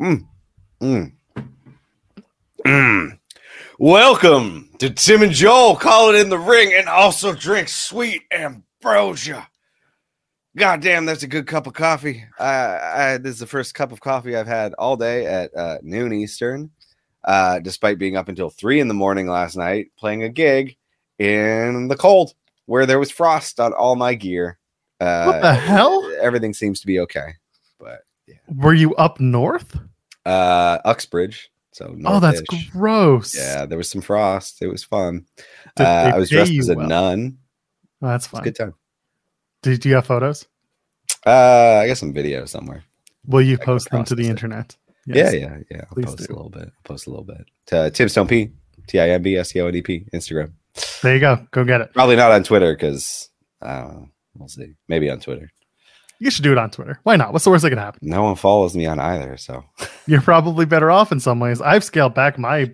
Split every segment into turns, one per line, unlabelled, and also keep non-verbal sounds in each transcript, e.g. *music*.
Mm. Mm. Mm. Welcome to Tim and Joel call it in the ring and also drink sweet ambrosia. God damn, that's a good cup of coffee. Uh, I, this is the first cup of coffee I've had all day at uh, noon Eastern, uh, despite being up until three in the morning last night playing a gig in the cold where there was frost on all my gear. Uh,
What the hell?
Everything seems to be okay, but
Were you up north?
uh, Uxbridge. So
Oh, that's gross.
Yeah, there was some frost. It was fun. Uh, I was dressed as a
well?
nun.
Oh, that's fun.
good time.
Did you have photos?
Uh, I got some video somewhere.
Will you
I
post them to the
it.
internet?
Yeah, yeah, yeah. I'll
Please
post
do.
a little bit. I'll post a little bit. To Tim Stone P, T I M B S T O N E P, Instagram.
There you go. Go get it.
Probably not on Twitter because I. We'll see. Maybe on Twitter.
You should do it on Twitter. Why not? What's the worst that can happen?
No one follows me on either. So *laughs*
You're probably better off in some ways. I've scaled back my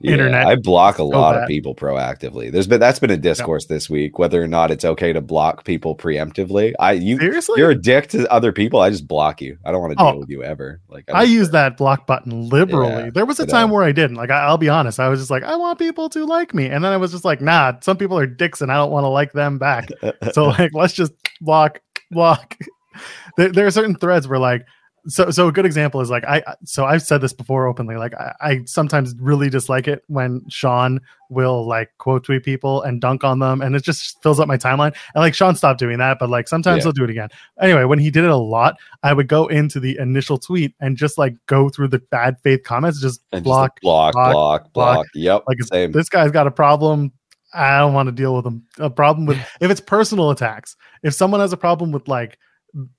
Yeah,
Internet
I block a
so
lot of people proactively. There's been that's been a discourse this week whether or not it's okay to block people preemptively. I you
seriously.
you're a dick to other people. I just block you. I don't want to oh. deal
Oh.
with you ever. Like
I
don't
use that block button liberally.
Yeah,
there was a time where I didn't. Like, I, I'll be honest. I was just like, I want people to like me, and then I was just like, Nah, some people are dicks, and I don't want to like them back. *laughs* so like, let's just block, block. *laughs* There, there are certain threads where like, so so a good example is like I so I've said this before openly. Like I, I sometimes really dislike it when Sean will like quote tweet people and dunk on them, and it just fills up my timeline. And like Sean stopped doing that, but like sometimes
Yeah.
he'll do it again. Anyway, when he did it a lot, I would go into the initial tweet and just like go through the bad faith comments, just
And just,
block.
block,
block,
block,
block.
block, Yep.
Like,
same.
This guy's got a problem. I don't want to deal with him. A problem with *laughs* if it's personal attacks. If someone has a problem with like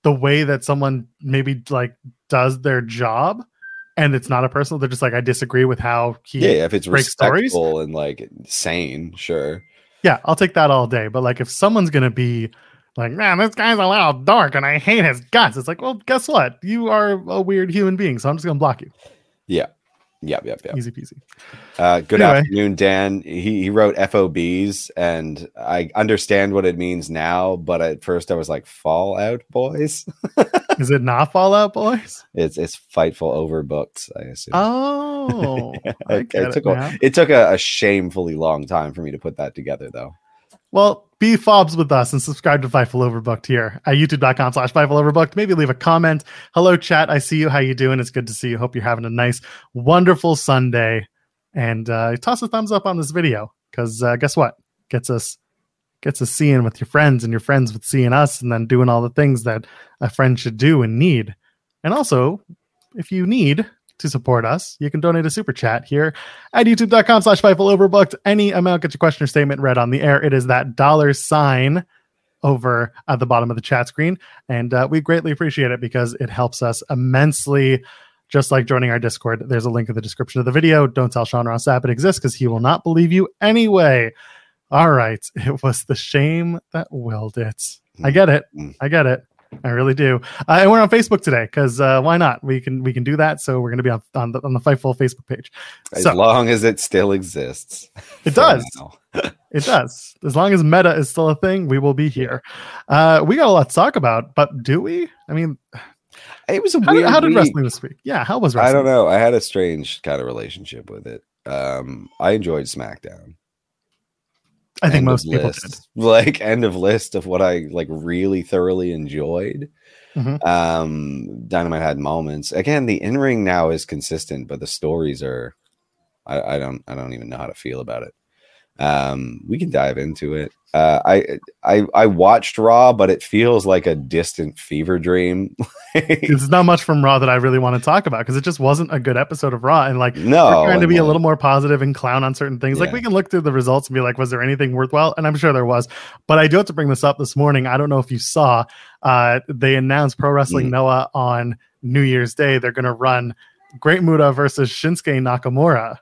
the way that someone maybe like does their job, and it's not a personal, they're just like I disagree with how he.
yeah, if it's
break stories?
respectful and like sane, sure.
yeah, I'll take that all day. But like if someone's gonna be like, man, this guy's a little dark and I hate his guts, it's like, well, guess what? You are a weird human being, so I'm just gonna block you.
Yep, yep, yep.
Easy peasy.
Uh, good
Anyway.
afternoon, Dan. He he wrote FOBs, and I understand what it means now, but at first I was like, Fallout Boys. *laughs*
Is it not Fallout Boys?
It's it's Fightful Overbooked, I assume.
Oh, *laughs* I
it, it took a, it took a, a shamefully long time for me to put that together, though.
Well, be fobs with us and subscribe to Fightful Overbooked here at youtube.com slash Fightful Overbooked. Maybe leave a comment. Hello, chat. I see you. How you doing? It's good to see you. Hope you're having a nice, wonderful Sunday. And uh, toss a thumbs up on this video because uh, guess what? Gets us gets us seeing with your friends and your friends with seeing us and then doing all the things that a friend should do and need. And also, if you need to support us, you can donate a super chat here at youtube.com slash Fightful Overbooked. Any amount, get your question or statement read on the air. It is that dollar sign over at the bottom of the chat screen. And uh, we greatly appreciate it because it helps us immensely. Just like joining our Discord, there's a link in the description of the video. Don't tell Sean Ross Sapp it exists because he will not believe you anyway. All right. *laughs* It was the shame that willed it. I get it.
Mm.
I get it. I really do. Uh, and we're on Facebook today because uh, why not? We can we can do that. So we're going to be on on the, on the Fightful Facebook page.
As
So-
long as it still exists.
It does. *laughs* It does. As long as meta is still a thing, we will be here. Uh, we got a lot to talk about, but do we? I mean,
It was a
how,
weird.
how did
week.
wrestling this week? Yeah, how was wrestling?
I don't know. I had a strange kind of relationship with it. Um, I enjoyed SmackDown.
I think most people
list.
did.
Like end of list of what I like really thoroughly enjoyed.
Mhm.
Um, Dynamite had moments. Again, the in ring now is consistent, but the stories are. I, I don't. I don't even know how to feel about it. Um, we can dive into it. Uh, I I I watched Raw, but it feels like a distant fever dream. *laughs*
There's not much from Raw that I really want to talk about because it just wasn't a good episode of Raw. And like,
no,
we're trying to be a little more positive and clown on certain things. Like, we can look through the results and be like, was there anything worthwhile? And I'm sure there was. But I do have to bring this up this morning. I don't know if you saw, uh, they announced Pro Wrestling
Mm.
Noah on New Year's Day. They're going to run Great Muta versus Shinsuke Nakamura.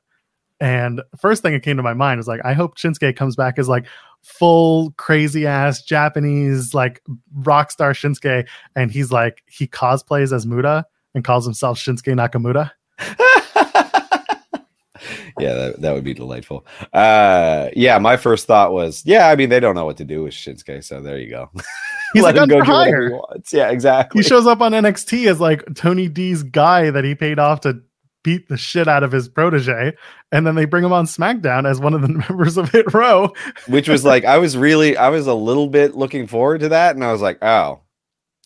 And first thing that came to my mind was like, I hope Shinsuke comes back as like full crazy ass Japanese like rock star Shinsuke, and he's like he cosplays as Muta and calls himself Shinsuke Nakamura. *laughs*
yeah, that, that would be delightful. Uh, yeah, my first thought was, yeah, I mean, they don't know what to do with Shinsuke, so there you go.
He's *laughs*
Let
like under hire.
Yeah, exactly.
He shows up on NXT as like Tony D's guy that he paid off to beat the shit out of his protege, and then they bring him on SmackDown as one of the *laughs* members of Hit Row.
Which was like, I was really, I was a little bit looking forward to that, and I was like, oh,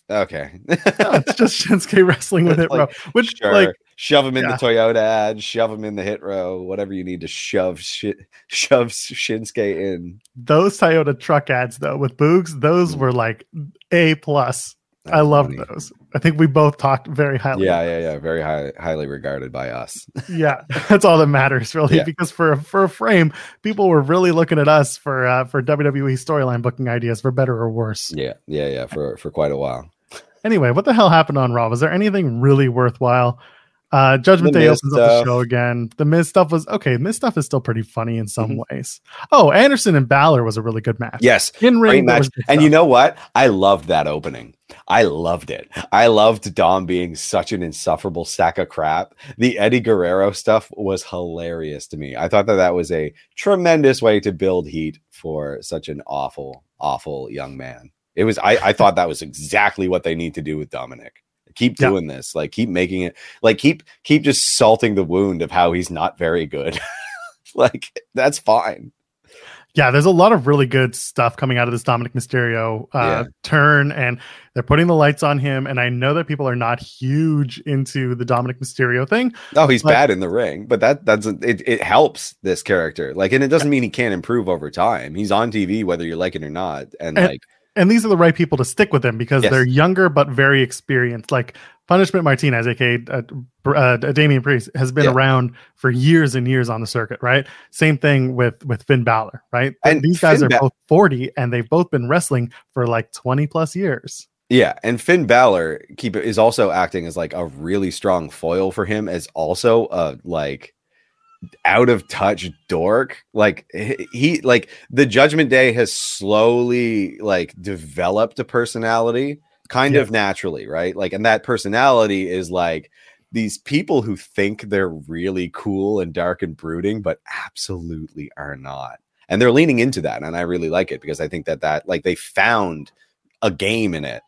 okay.
No, it's just *laughs* Shinsuke wrestling with Hit
Like,
Row, which
sure.
like
shove him in
yeah.
the Toyota ad, shove him in the hit row, whatever you need to shove shit, shove Shinsuke in.
those Toyota truck ads though with Boogs, those mm. were like a plus. I
love
those. I think we both talked very highly.
Yeah, yeah, yeah. Very high, highly regarded by us. *laughs*
yeah that's all that matters really
Yeah.
because for a, for a frame people were really looking at us for uh, for wwe storyline booking ideas for better or worse
yeah, yeah, yeah. For for quite a while.
anyway what the hell happened on raw was there anything really worthwhile uh judgment
The
day opens up the show again the miz stuff was okay miz stuff is still pretty funny in some
Mm-hmm.
ways oh anderson and Balor was a really good match
Yes,
in ring
match. And you know what? I loved that opening. I loved it. I loved Dom being such an insufferable sack of crap. The Eddie Guerrero stuff was hilarious to me. I thought that that was a tremendous way to build heat for such an awful, awful young man. It was. I, I thought that was exactly what they need to do with Dominic. Keep doing this. Like keep making it. Like keep keep just salting the wound of how he's not very good. *laughs* like that's fine.
Yeah, there's a lot of really good stuff coming out of this Dominic Mysterio uh,
Yeah.
turn, and they're putting the lights on him. And I know that people are not huge into the Dominic Mysterio thing.
Oh, he's
But-
bad in the ring, but that doesn't it, it helps this character. Like, and it doesn't mean he can't improve over time. He's on TV whether you like it or not. And,
And-
like,
And these are the right people to stick with them because
Yes.
they're younger but very experienced. Like Punishment Martinez, aka uh, uh, Damian Priest, has been
Yeah.
around for years and years on the circuit, right? Same thing with with Finn Balor, right?
And
these guys
Finn
are
Ba-
both 40 and they've both been wrestling for like 20 plus years.
yeah, and Finn Balor keep is also acting as like a really strong foil for him as also a like out of touch dork. Like he, like the Judgment Day has slowly like developed a personality kind
Yes.
of naturally, right? Like, and that personality is like these people who think they're really cool and dark and brooding, but absolutely are not. And they're leaning into that, and I really like it because I think that that like they found a game in it,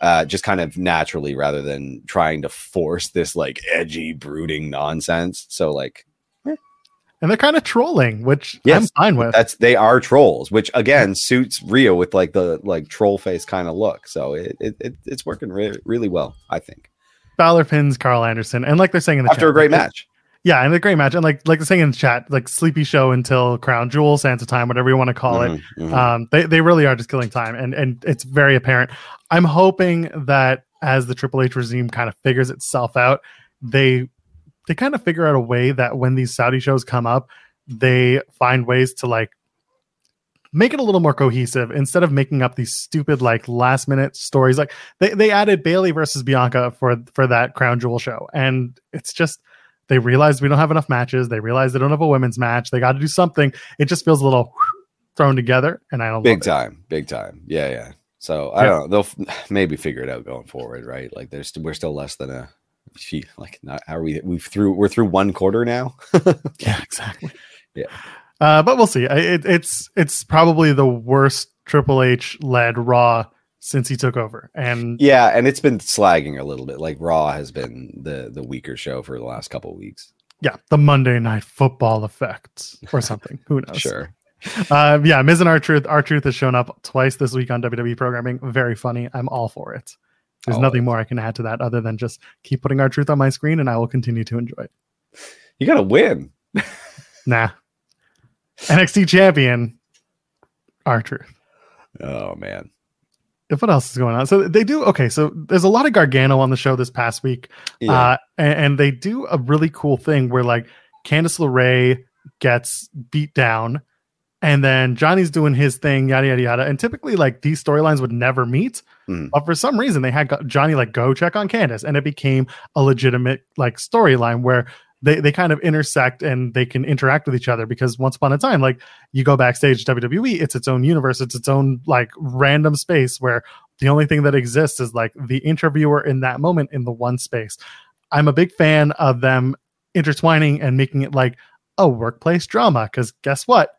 uh, just kind of naturally rather than trying to force this like edgy, brooding nonsense. So like
And they're kind of trolling, which
Yes.
I'm fine with.
that's they are trolls, which again suits Rhea with like the like troll face kind of look. So it, it, it it's working re- really well, I think.
Balor pins Karl Anderson, and like they're saying in the chat
After
chat,
a great
like,
match.
yeah, and a great match, and like like they're saying in the chat, like sleepy show until Crown Jewel, Santa time, whatever you want to call it.
Mhm, mhm.
Um, they they really are just killing time, and and it's very apparent. I'm hoping that as the Triple H regime kind of figures itself out, they they kind of figure out a way that when these Saudi shows come up, they find ways to like make it a little more cohesive instead of making up these stupid like last minute stories like they, they added Bayley versus bianca for for that crown jewel show and it's just they realized we don't have enough matches they realized they don't have a women's match they got to do something it just feels a little thrown together and i don't
big
love it.
time, big time. Yeah, yeah. So I
Yeah.
don't know. They'll f- *sighs* maybe figure it out going forward, right? Like there's we're still less than a gee, like not how are we we've through we're through one quarter now. *laughs*
Yeah, exactly.
Yeah.
Uh, but we'll see. I- It, it's it's probably the worst Triple H led Raw since he took over, and
yeah, and it's been slagging a little bit. Like Raw has been the the weaker show for the last couple weeks.
yeah, the Monday Night Football effect or something. Who *laughs* knows?
Sure.
Uh, yeah, Miz and R-Truth. Our truth has shown up twice this week on WWE programming. Very funny. I'm all for it. There's
All
nothing more I can add to that other than just keep putting R-Truth on my screen, and I will continue to enjoy it.
You gotta win. *laughs*
Nah, NXT champion, R-Truth.
Oh man.
If what else is going on? So they do okay. So there's a lot of Gargano on the show this past week,
Yeah.
uh, and, and they do a really cool thing where like Candice LeRae gets beat down, and then Johnny's doing his thing, yada yada yada. And typically, like these storylines would never meet,
Mhm.
but for some reason they had Johnny like go check on Candice, and it became a legitimate like storyline where. They, they kind of intersect and they can interact with each other because once upon a time, like you go backstage WWE, it's its own universe, it's its own like random space where the only thing that exists is like the interviewer in that moment in the one space. I'm a big fan of them intertwining and making it like a workplace drama because guess what?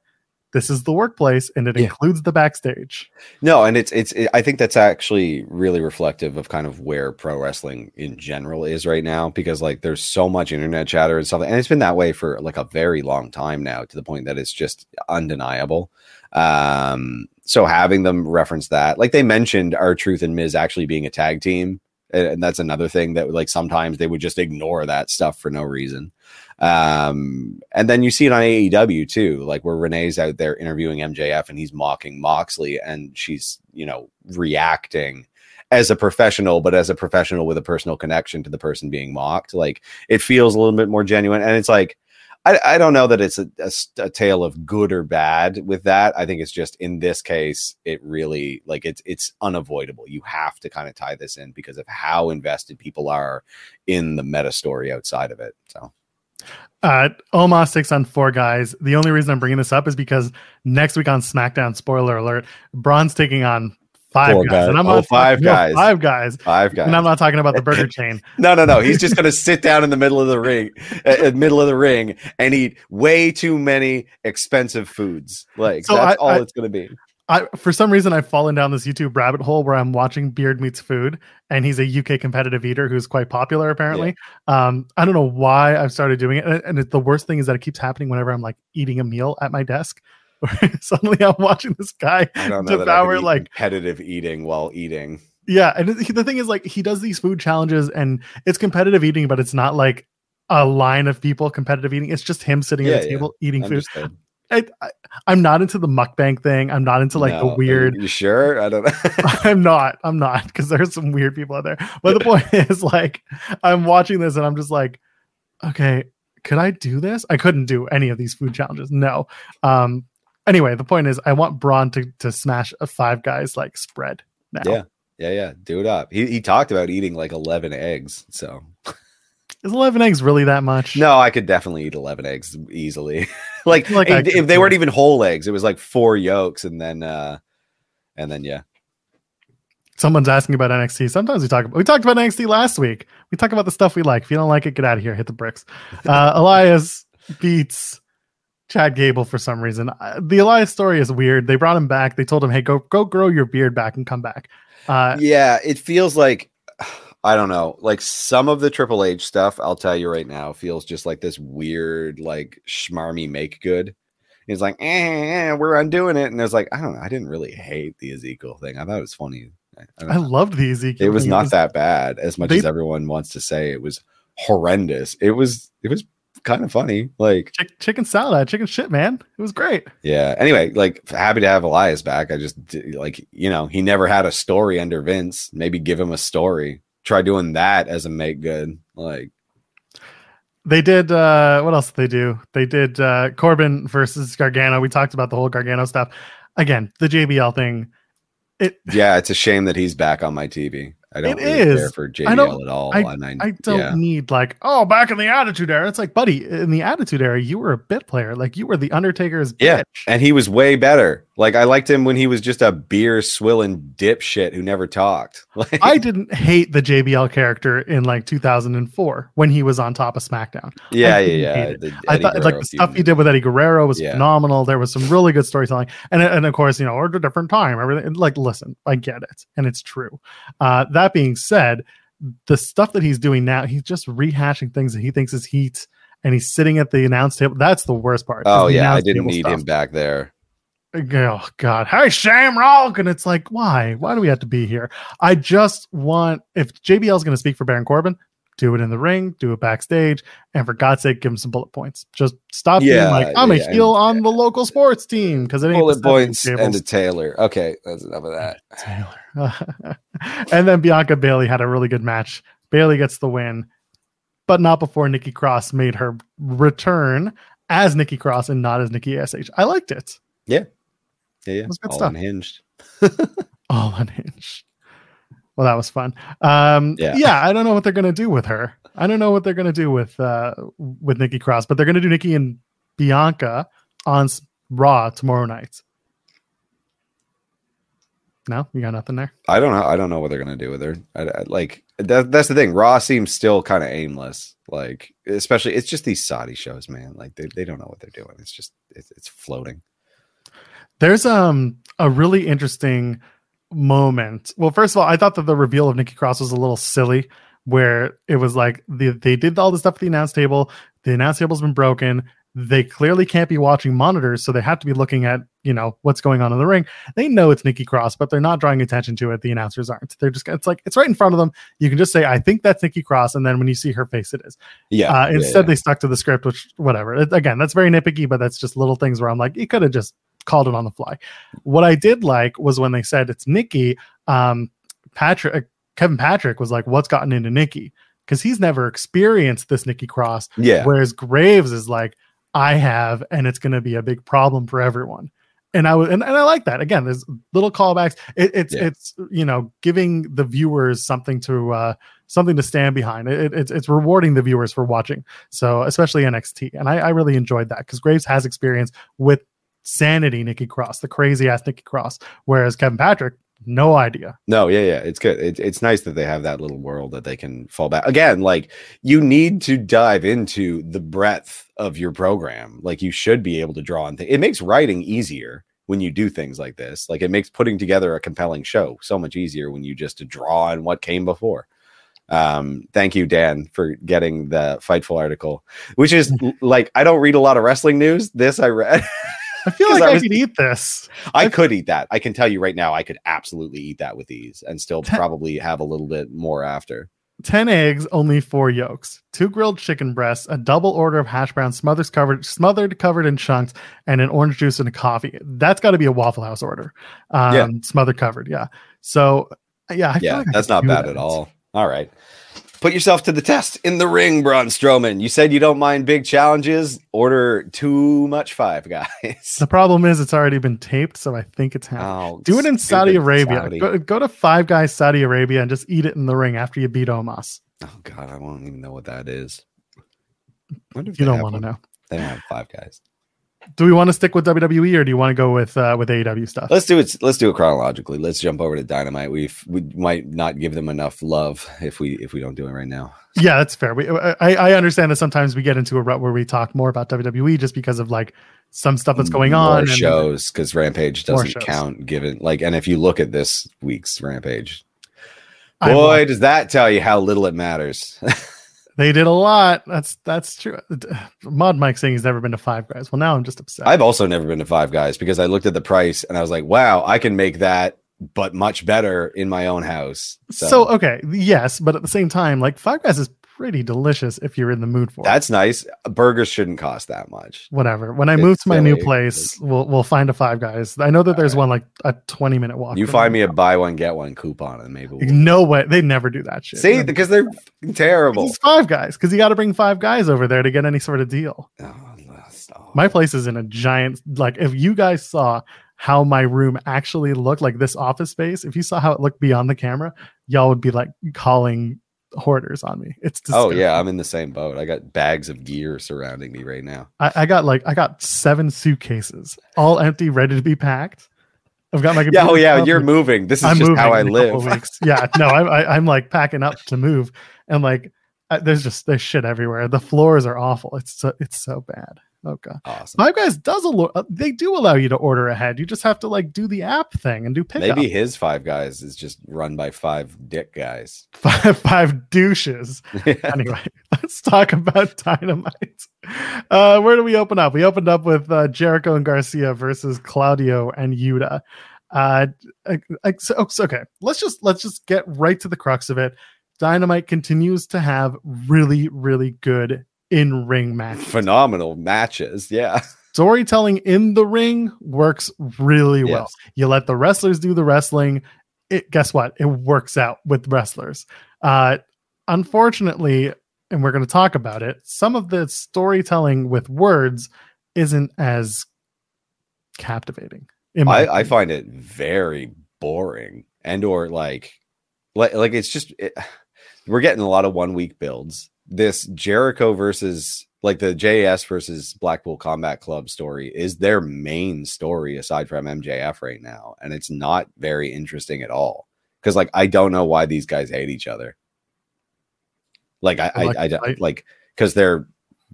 This is the workplace and it
Yeah.
includes the backstage.
No, and it's it's it, I think that's actually really reflective of kind of where pro wrestling in general is right now because like there's so much internet chatter and stuff and it's been that way for like a very long time now to the point that it's just undeniable. Um so having them reference that like they mentioned R-Truth and Miz actually being a tag team and and that's another thing that like sometimes they would just ignore that stuff for no reason. Um, and then you see it on AEW too, like where Renee's out there interviewing MJF and he's mocking Moxley, and she's you know reacting as a professional, but as a professional with a personal connection to the person being mocked. Like it feels a little bit more genuine, and it's like. I, I don't know that it's a tale of good or bad with that. I think it's just in this case, it really like it's it's unavoidable. You have to kind of tie this in because of how invested people are in the meta story outside of it. So
Uh, Omos takes on four guys. The only reason I'm bringing this up is because next week on SmackDown, spoiler alert, Braun's taking on five guys,
guys.
and I'm
Oh,
not
five guys.
Five guys,
five guys.
and I'm not talking about the burger *laughs* chain.
No, no, no. He's just going to sit down in the middle of the ring, uh, middle of the ring, and eat way too many expensive foods. Like
So
that's
I-
all
I-
it's going to be.
I, for some reason, I've fallen down this YouTube rabbit hole where I'm watching Beard Meets Food, and he's a UK competitive eater who's quite popular, apparently. Um, I don't know why I've started doing it, and, and it, the worst thing is that it keeps happening whenever I'm like eating a meal at my desk. *laughs* Suddenly, I'm watching this guy
I don't know that I
devour like
competitive eating while eating.
Yeah, and it- the thing is, like, he does these food challenges, and it's competitive eating, but it's not like a line of people competitive eating. It's just him sitting
Yeah,
at a
yeah.
table eating food. I, I, I'm not into the mukbang thing. I'm not into like
No,
the weird.
You sure? I don't *laughs* know. *laughs*
I'm not. I'm not because there's some weird people out there. But the point *laughs* is, like, I'm watching this and I'm just like, okay, could I do this? I couldn't do any of these food challenges. No. Um. Anyway, the point is, I want Braun to to smash a five guys like spread now.
Yeah. yeah, yeah. Do it up. He he talked about eating like eleven eggs. So
Is 11 eggs really that much?
no, I could definitely eat eleven eggs easily. *laughs* like,
Like
if, if they weren't even whole eggs, it was like four yolks, and then uh and then yeah.
Someone's asking about NXT. Sometimes we talk about we talked about NXT last week. We talk about the stuff we like. If you don't like it, get out of here. Hit the bricks. Uh, *laughs* Elias beats Chad Gable for some reason. Uh, the Elias story is weird. They brought him back. They told him, "Hey, go go grow your beard back and come back." Uh,
yeah, it feels like I don't know, like some of the Triple H stuff. I'll tell you right now, feels just like this weird, like schmarmy make good. He's like, eh, we're undoing it, and there's like, I don't know, I didn't really hate the Ezekiel thing. I thought it was funny. I, I don't
I
know.
loved the Ezekiel.
it was
thing.
not that bad as much
they-
as everyone wants to say. It was horrendous. It was, it was kind of funny. Like,
Chick- chicken salad, chicken shit, man. It was great.
yeah. Anyway, like, happy to have Elias back. I just like, you know, he never had a story under Vince. Maybe give him a story. Try doing that as a make good. Like,
They did uh what else did they do? They did uh Corbin versus Gargano. We talked about the whole Gargano stuff. Again, the JBL thing. It
yeah, it's a shame that he's back on my TV. I don't
It
really
is.
care for
I don't-
JBL at all.
I-
and I,
I don't
yeah.
need like, oh, back in the Attitude Era. It's like, buddy, in the Attitude Era, you were a bit player. Like you were the Undertaker's
Yeah,
bitch.
and he was way better. Like I liked him when he was just a beer swilling dipshit who never talked. *laughs* Like,
I didn't hate the JBL character in like 2004 when he was on top of SmackDown.
yeah,
I
yeah, yeah. The
I thought like the stuff he did with Eddie Guerrero was
Yeah.
phenomenal. There was some really good storytelling, and and of course, you know, at a different time. Everything like, listen, I get it, and it's true. Uh, that being said, the stuff that he's doing now, he's just rehashing things that he thinks is heat, and he's sitting at the announce table. That's the worst part.
Oh yeah, I didn't need
stuff.
him back there.
Oh God! Hey, Shamrock, and it's like, why? Why do we have to be here? I just want if JBL is going to speak for Baron Corbin, do it in the ring, do it backstage, and for God's sake, give him some bullet points. Just stop being like, I'm
yeah,
a heel on the local sports team because it ain't
Bullet points and a Taylor. Okay, that's enough of that. *laughs*
Taylor. *laughs* and then Bianca Bayley had a really good match. Bayley gets the win, but not before Nikki Cross made her return as Nikki Cross and not as Nikki Ash. I liked it.
Yeah, yeah. yeah.
was good
All
stuff.
unhinged. *laughs*
all unhinged. Well, that was fun. Um, yeah.
Yeah.
I don't know what they're gonna do with her. I don't know what they're gonna do with uh, with Nikki Cross, but they're gonna do Nikki and Bianca on Raw tomorrow night. No, you got nothing there.
I don't know. I don't know what they're gonna do with her. I, I, like that, that's the thing. Raw seems still kind of aimless. Like especially, it's just these Saudi shows, man. Like they, they don't know what they're doing. It's just it's, it's floating.
There's um a really interesting moment. Well, first of all, I thought that the reveal of Nikki Cross was a little silly, where it was like the, they did all the stuff at the announce table. The announce table's been broken they clearly can't be watching monitors, so they have to be looking at you know what's going on in the ring. They know it's Nikki Cross, but they're not drawing attention to it. The announcers aren't. They're just it's like it's right in front of them. You can just say, "I think that's Nikki Cross," and then when you see her face, it is.
Yeah.
Uh, instead,
yeah, yeah.
they stuck to the script, which whatever. It, again, that's very nitpicky, but that's just little things where I'm like, you could have just called it on the fly. What I did like was when they said it's Nikki. Um, Patrick, uh, Kevin Patrick was like, "What's gotten into Nikki?" Because he's never experienced this Nikki Cross.
Yeah.
Whereas Graves is like, I have, and it's going to be a big problem for everyone. And I was, and, and I like that. Again, there's little callbacks. It, it's,
Yeah.
it's, you know, giving the viewers something to, uh, something to stand behind. It, it's, it's rewarding the viewers for watching. So, especially NXT. And I, I really enjoyed that because Graves has experience with sanity Nikki Cross, the crazy ass Nikki Cross, whereas Kevin Patrick, no idea.
No, yeah, yeah. It's good. It, it's nice that they have that little world that they can fall back. Again, like you need to dive into the breadth of your program. Like you should be able to draw on things. It makes writing easier when you do things like this. Like it makes putting together a compelling show so much easier when you just draw on what came before. Um, thank you, Dan, for getting the Fightful article, which is *laughs* like I don't read a lot of wrestling news. This I read. *laughs*
I feel *laughs* like
I
I, could eat this.
I could eat that. I can tell you right now, I could absolutely eat that with ease and still
Ten-
probably have a little bit more after.
10 eggs, only four yolks, two grilled chicken breasts, a double order of hash browns, smothered covered, smothered covered in chunks, and an orange juice and a coffee. That's got to be a Waffle House order. Um,
Yeah.
smothered covered. Yeah. So, yeah, I
yeah,
like
that's not bad
that.
at all. All right. Put yourself to the test in the ring, Braun Strowman. You said you don't mind big challenges. Order too much five guys.
The problem is it's already been taped, so I think it's happening.
Oh,
do it in Saudi Arabia.
Saudi.
Go, go to Five Guys Saudi Arabia and just eat it in the ring after you beat Omos.
Oh god, I won't even know what that is.
You don't want to know.
They don't have five guys.
Do we want to stick with WWE or do you want to go with uh, with AEW stuff?
Let's do it. Let's do it chronologically. Let's jump over to Dynamite. We we might not give them enough love if we if we don't do it right now.
Yeah, that's fair. We, I, I understand that sometimes we get into a rut where we talk more about WWE just because of like some stuff that's going
More
on.
shows because Rampage doesn't count. Given like, and if you look at this week's Rampage, boy, does that tell you how little it matters. *laughs*
they did a lot. That's that's true. Mod Mike saying he's never been to Five Guys. Well, now I'm just upset.
I've also never been to Five Guys because I looked at the price and I was like, wow, I can make that, but much better in my own house.
so, okay, yes, but at the same time, like Five Guys is pretty delicious if you're in the mood for it.
that's nice. Burgers shouldn't cost that much.
Whatever. When I
It's
move to my new place, we'll we'll find a Five Guys. I know that there's
Alright.
one like a 20 minute walk.
You find
me.
me a buy one get one coupon and maybe we'll
no way. They never do that shit.
see because they're terrible.
It's Five Guys because you got to bring five guys over there to get any sort of deal.
Oh.
My place is in a giant. Like if you guys saw how my room actually looked, like this office space, if you saw how it looked beyond the camera, y'all would be like calling hoarders on me. It's
Oh yeah, I'm in the same boat. I got bags of gear surrounding me right now.
I, I got like I got seven suitcases, all empty, ready to be packed. I've got my
Yeah, oh yeah, you're moving. This is
I'm
just how I
in a couple
live.
Yeah, no, I'm I, I'm like packing up to move, and like I, there's just there's shit everywhere. The floors are awful. It's so it's so bad. Oh god.
awesome.
Five Guys does allow uh, they do allow you to order ahead. You just have to like do the app thing and do pickup.
Maybe his five guys is just run by five dick guys. *laughs*
five five douches. *laughs* Anyway, *laughs* let's talk about Dynamite. Uh, where do we open up? We opened up with uh, Jericho and Garcia versus Claudio and Yuta. Uh, I- I- oh, so- okay, let's just let's just get right to the crux of it. Dynamite continues to have really really good in ring matches.
Phenomenal matches. Yeah. *laughs*
storytelling in the ring works really well.
Yes.
You let the wrestlers do the wrestling. It guess what? It works out with wrestlers. Uh unfortunately, and we're going to talk about it, some of the storytelling with words isn't as captivating.
I, I find it very boring and or like like like it's just it, *sighs* we're getting a lot of one week builds. This Jericho versus Like the JS versus Blackpool Combat Club story is their main story aside from MJF right now, and it's not very interesting at all. Because like I don't know why these guys hate each other. Like I, I,
Like-
I, don't
I-
like because they're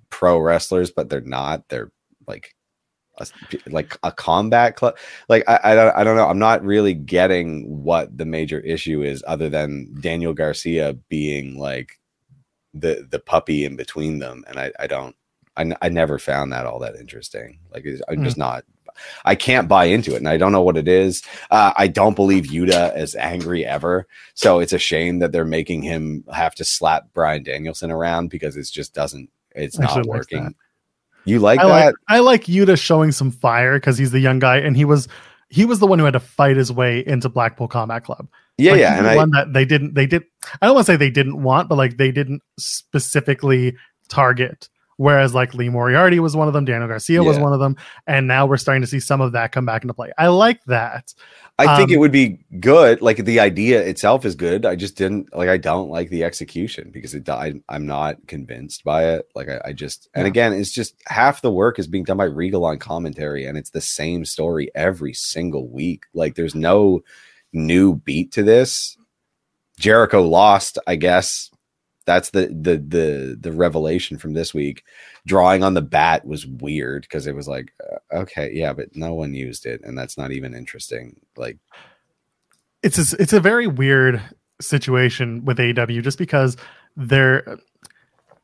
pro wrestlers, but they're not. They're like a, like a combat club. Like I, I don't I don't know. I'm not really getting what the major issue is, other than Daniel Garcia being like the the puppy in between them, and I I don't. I, n- I never found that all that interesting. Like it's- I'm just not. I can't buy into it, and I don't know what it is. Uh, I don't believe Yuta is angry ever, so it's a shame that they're making him have to slap Bryan Danielson around because it just doesn't. It's not working. You like
I
that?
like I like Yuta showing some fire because he's the young guy and he was he was the one who had to fight his way into Blackpool Combat Club.
Yeah,
Like,
yeah. And
the
I,
one that they didn't they did I don't want to say they didn't want, but like they didn't specifically target. Whereas like Lee Moriarty was one of them, Daniel Garcia was one of them, and now we're starting to see some of that come back into play. I like that.
I think
Um,
it would be good. Like the idea itself is good. I just didn't like. I don't like the execution because it. I, I'm not convinced by it. Like I, I just. And
Yeah.
again, it's just half the work is being done by Regal on commentary, and it's the same story every single week. Like there's no new beat to this. Jericho lost. I guess that's the the the the revelation from this week. Drawing on the bat was weird because it was like, uh, okay, yeah, but no one used it, and that's not even interesting. Like.
it's a, it's a very weird situation with AEW just because they're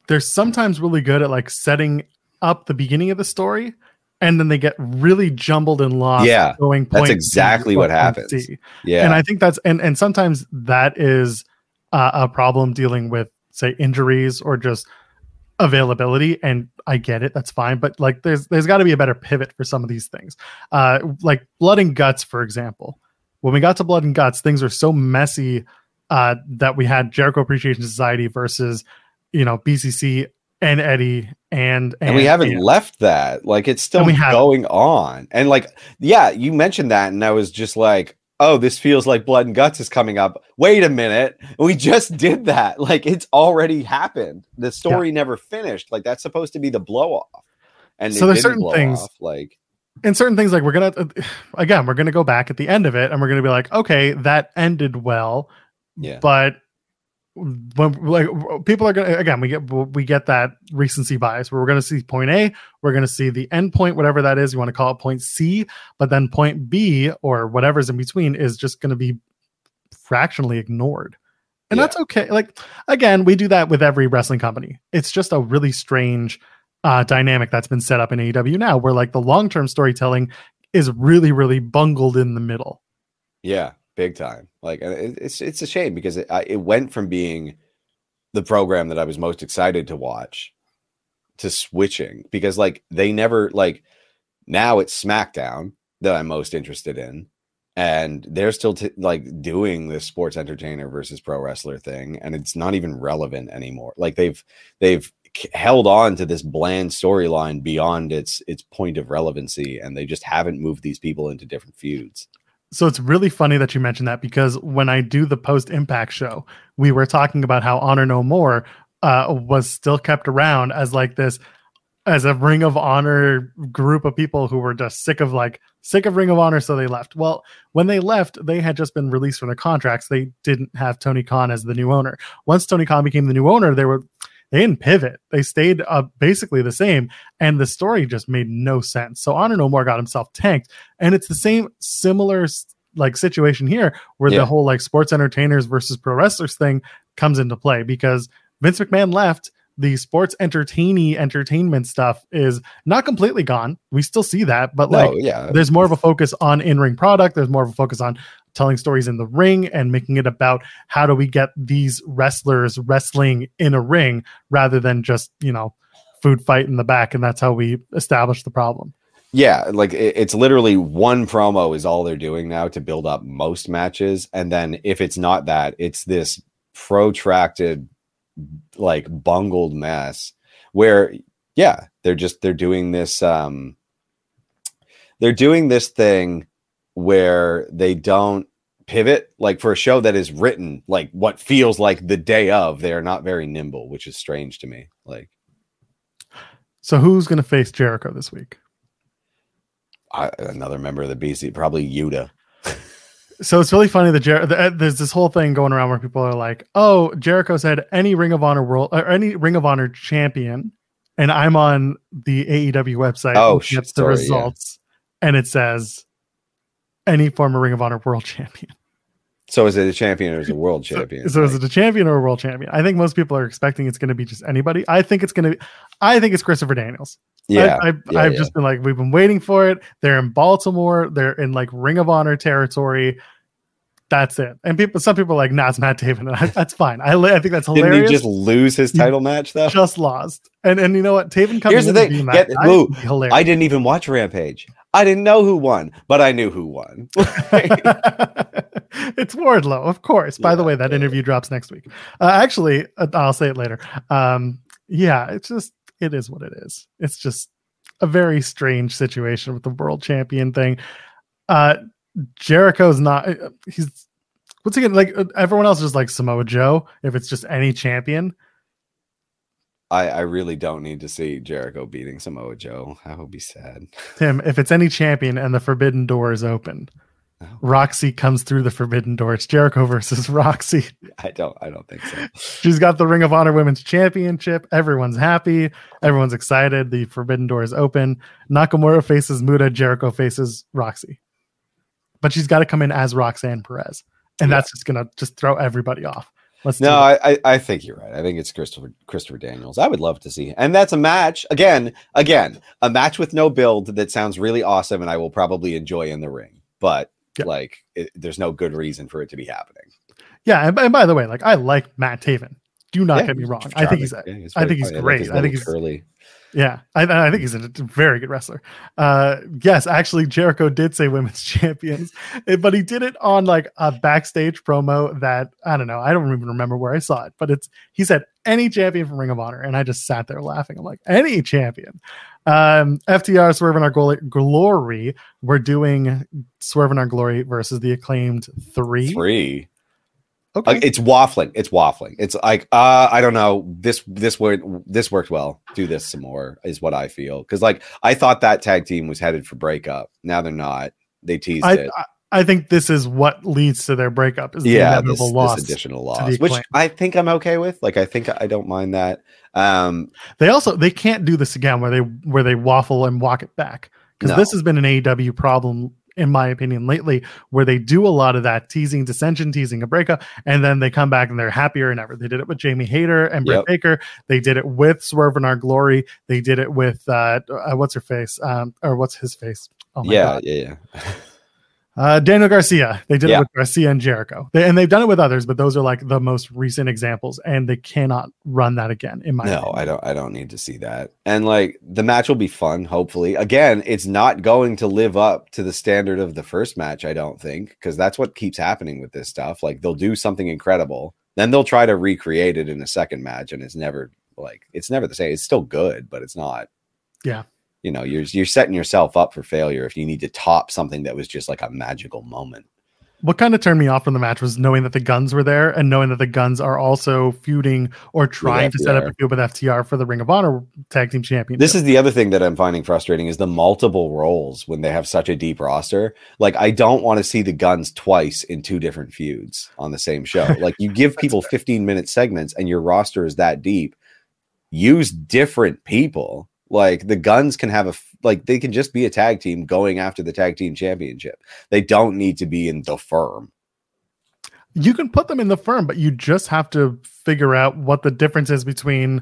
they're sometimes really good at like setting up the beginning of the story and then they get really jumbled and lost
Yeah,
going
that's exactly what happens.
C.
Yeah.
and I think that's and and sometimes that is uh, a problem dealing with say injuries or just availability and I get it that's fine but like there's there's got to be a better pivot for some of these things uh like blood and guts for example when we got to blood and guts things are so messy uh that we had Jericho Appreciation Society versus you know BCC and Eddie and
and we haven't
and-
left that. Like it's still going on. And like, yeah, you mentioned that, and I was just like, oh, this feels like blood and guts is coming up. Wait a minute. We just *laughs* did that. Like it's already happened. The story never finished. Like that's supposed to be the blow off. And
So there's certain things-
off, like
and certain things like we're gonna again we're gonna go back at the end of it and we're gonna be like okay that ended well
yeah.
but when like people are gonna again we get we get that recency bias where we're gonna see point A, we're gonna see the end point, whatever that is, you want to call it point C, but then point B or whatever's in between is just gonna be fractionally ignored. And
Yeah.
that's okay. Like again, we do that with every wrestling company. It's just a really strange uh dynamic that's been set up in AEW now where like the long-term storytelling is really, really bungled in the middle.
Yeah, big time. Like it's it's a shame because it I, it went from being the program that I was most excited to watch to switching because like they never like now it's SmackDown that I'm most interested in and they're still t- like doing this sports entertainer versus pro wrestler thing and it's not even relevant anymore. Like they've they've held on to this bland storyline beyond its its point of relevancy and they just haven't moved these people into different feuds.
So it's really funny that you mentioned that because when I do the post impact show, we were talking about how Honor No More uh, was still kept around as like this, as a Ring of Honor group of people who were just sick of like sick of Ring of Honor, so they left. Well, when they left, they had just been released from their contracts. They didn't have Tony Khan as the new owner. Once Tony Khan became the new owner, they were they didn't pivot. They stayed uh, basically the same, and the story just made no sense. So Honor No More got himself tanked, and it's the same similar like situation here where
Yeah.
the whole like sports entertainers versus pro wrestlers thing comes into play because Vince McMahon left. The sports entertaining entertainment stuff is not completely gone. We still see that, but like
yeah.
there's more of a focus on in-ring product there's more of a focus on telling stories in the ring and making it about how do we get these wrestlers wrestling in a ring rather than just you know food fight in the back and that's how we establish the problem
Yeah, like it's literally one promo is all they're doing now to build up most matches, and then if it's not that, it's this protracted, like bungled mess where, yeah, they're just they're doing this. um They're doing this thing where they don't pivot like for a show that is written like what feels like the day of they are not very nimble which is strange to me like
So who's going to face Jericho this week?
I, another member of the BC, probably Yuta.
So it's really funny that Jer- the, uh, there's this whole thing going around where people are like, "Oh, Jericho said any Ring of Honor world or any Ring of Honor champion," and I'm on the AEW website.
Oh,
looking
sh-
the
sorry, yeah.
results, and it says any former Ring of Honor world champion.
So is it a champion or is it a world champion?
So is it a champion or a world champion? I think most people are expecting it's going to be just anybody. I think it's going to be. I think it's Christopher Daniels.
yeah,
I, I've,
yeah,
I've
yeah.
just been like, we've been waiting for it. They're in Baltimore. They're in like Ring of Honor territory. That's it. And people, some people are like, nah, it's Matt Taven. And I, that's fine. I, I think that's hilarious.
Didn't he just lose his
He
title match though?
Just lost. And and you know what? Taven comes.
Here's the thing. Get-
that guy
Lou,
hilarious.
I didn't even watch Rampage. I didn't know who won, but I knew who won. *laughs* *laughs*
it's Wardlow, of course. By the way, that
yeah.
interview drops next week. Uh, actually, uh, I'll say it later. Um, yeah, it's just it is what it is. It's just a very strange situation with the world champion thing. Uh, Jericho's not. uh, He's what's he gonna like? uh, Everyone else is like Samoa Joe. If it's just any champion,
I, I really don't need to see Jericho beating Samoa Joe. That would be sad.
Tim. If it's any champion and the forbidden door is open,
Oh.
Roxy comes through the forbidden door. It's Jericho versus *laughs* Roxy.
I don't I don't think so.
She's got the Ring of Honor Women's Championship. Everyone's happy. Everyone's excited. The Forbidden Door is open. Nakamura faces Muta. Jericho faces Roxy. But she's got to come in as Roxanne Perez. And
Yeah.
that's just going to just throw everybody off. Let's
No. I, I I think you're right. I think it's Christopher Christopher Daniels. I would love to see, and that's a match again, again, a match with no build that sounds really awesome, and I will probably enjoy in the ring. But
Yeah.
like, it, there's no good reason for it to be happening.
Yeah. And, and by the way, like I like Matt Taven. Do not
Yeah,
get me wrong. I think he's.
Yeah,
I think he's
funny. like
great.
his
I think he's
curly.
Yeah, I, I think he's a very good wrestler. Uh, yes, actually, Jericho did say women's *laughs* champions, eh, but he did it on like a backstage promo that I don't know. I don't even remember where I saw it, but it's he said any champion from Ring of Honor, and I just sat there laughing. I'm like, any champion. Um, FTR Swerve in Our Glo- Glory. We're doing Swerve in Our Glory versus the acclaimed three.
Three.
Okay.
It's waffling. It's waffling. It's like uh, I don't know. This this word this worked well. Do this some more is what I feel. Because like I thought that tag team was headed for breakup. Now they're not. They teased
I,
it.
I I think this is what leads to their breakup. Is the
yeah, this,
inevitable
this
loss.
additional loss, which I think I'm okay with. Like I think I don't mind that. Um,
They also they can't do this again where they where they waffle and walk it back because
No.
this has been an AEW problem in my opinion lately where they do a lot of that teasing dissension, teasing a breakup, and then they come back and they're happier than ever. They did it with Jamie Hayter and Britt
Yep.
Baker. They did it with Swerve in Our Glory. They did it with uh, uh what's her face um or what's his face. Oh my
yeah,
god,
yeah, yeah. *laughs*
uh, Daniel Garcia. They did
Yeah.
it with Garcia and Jericho, they, and they've done it with others, but those are like the most recent examples, and they cannot run that again. In my
no,
opinion.
I don't. I don't need to see that. And like the match will be fun. Hopefully, again, it's not going to live up to the standard of the first match. I don't think because that's what keeps happening with this stuff. Like they'll do something incredible, then they'll try to recreate it in a second match, and it's never like it's never the same. It's still good, but it's not.
Yeah.
You know, you're you're setting yourself up for failure if you need to top something that was just like a magical moment.
what kind of turned me off from the match was knowing that the guns were there and knowing that the guns are also feuding or trying to set up a feud with FTR for the Ring of Honor Tag Team Championship.
This is the other thing that I'm finding frustrating is the multiple roles when they have such a deep roster. Like I don't want to see the guns twice in two different feuds on the same show. *laughs* Like you give people 15 minute segments and your roster is that deep. Use different people. Like the guns can have a like they can just be a tag team going after the tag team championship. They don't need to be in the firm.
you can put them in the firm, but you just have to figure out what the difference is between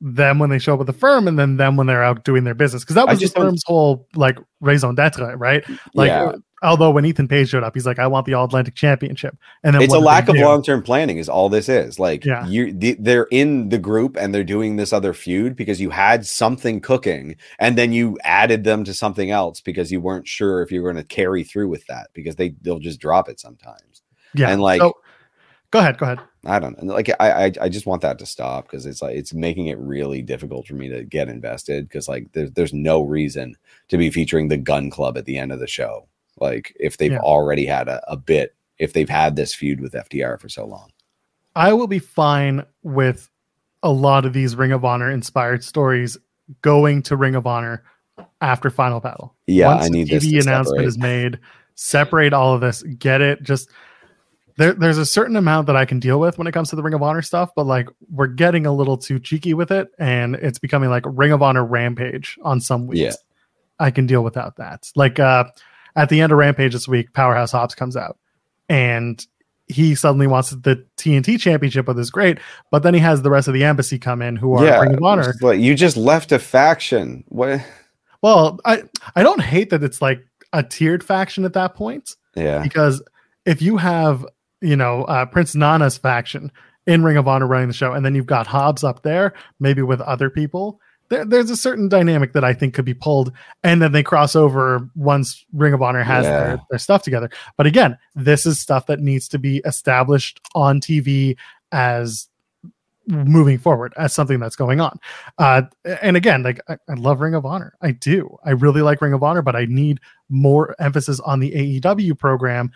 them when they show up with the firm and then them when they're out doing their business. Because that was the firm's whole like raison d'etre, right? Like,
yeah.
Although when Ethan Page showed up, he's like, "I want the All Atlantic Championship," and then
it's a lack of long-term planning is all this is. Like
Yeah.
you the, they're in the group and they're doing this other feud because you had something cooking and then you added them to something else because you weren't sure if you were going to carry through with that because they they'll just drop it sometimes.
Yeah,
and, like-
so, go ahead, go ahead.
i don't know. Like i i, I just want that to stop because it's like it's making it really difficult for me to get invested because like there's there's no reason to be featuring the Gunn Club at the end of the show like if they've
Yeah.
already had a, a bit if they've had this feud with FTR for so long
I will be fine with a lot of these Ring of Honor inspired stories going to Ring of Honor after Final Battle.
Yeah,
Once
I
the
need this
TV announcement
separate.
is made, separate all of this, get it. Just there, there's a certain amount that I can deal with when it comes to the Ring of Honor stuff, but like we're getting a little too cheeky with it, and it's becoming like Ring of Honor Rampage on some weeks.
Yeah.
I can deal without that. Like uh at the end of Rampage this week, Powerhouse Hobbs comes out and he suddenly wants the TNT championship with his great, but then he has the rest of the embassy come in who are
yeah,
Ring of Honor.
you just left a faction. What?
Well, I I don't hate that it's like a tiered faction at that point
Yeah,
because if you have you know uh, Prince Nana's faction in Ring of Honor running the show, and then you've got Hobbs up there, maybe with other people. There, there's a certain dynamic that I think could be pulled, and then they cross over once Ring of Honor has
Yeah.
their, their stuff together. But again, this is stuff that needs to be established on TV as moving forward as something that's going on. Uh, and again, like I, I love Ring of Honor. I do. I really like Ring of Honor, but I need more emphasis on the AEW program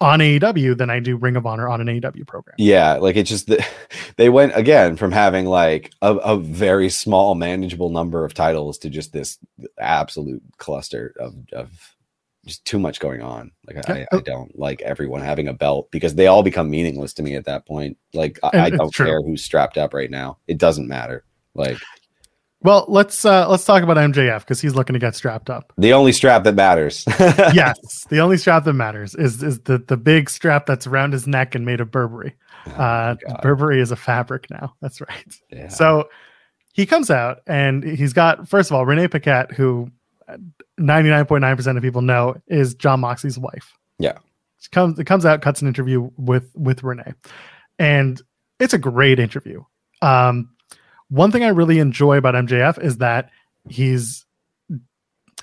on AEW than I do Ring of Honor on an AEW program.
yeah. Like it just *laughs* they went again from having like a, a very small, manageable number of titles to just this absolute cluster of of just too much going on. Like I. I oh. don't like everyone having a belt because they all become meaningless to me at that point. Like I, I *laughs* don't
true.
care who's strapped up right now. It doesn't matter. Like
Well, let's uh let's talk about MJF because he's looking to get strapped up.
the only strap that matters. *laughs*
yes, the only strap that matters is is the the big strap that's around his neck and made of Burberry. Uh,
Oh God.
Burberry is a fabric now. That's right.
Yeah.
So he comes out and he's got first of all Renee Paquette, who ninety nine point nine percent of people know is Jon Moxley's wife.
Yeah.
she comes it comes out, cuts an interview with with Renee, and it's a great interview. Um, one thing I really enjoy about MJF is that he's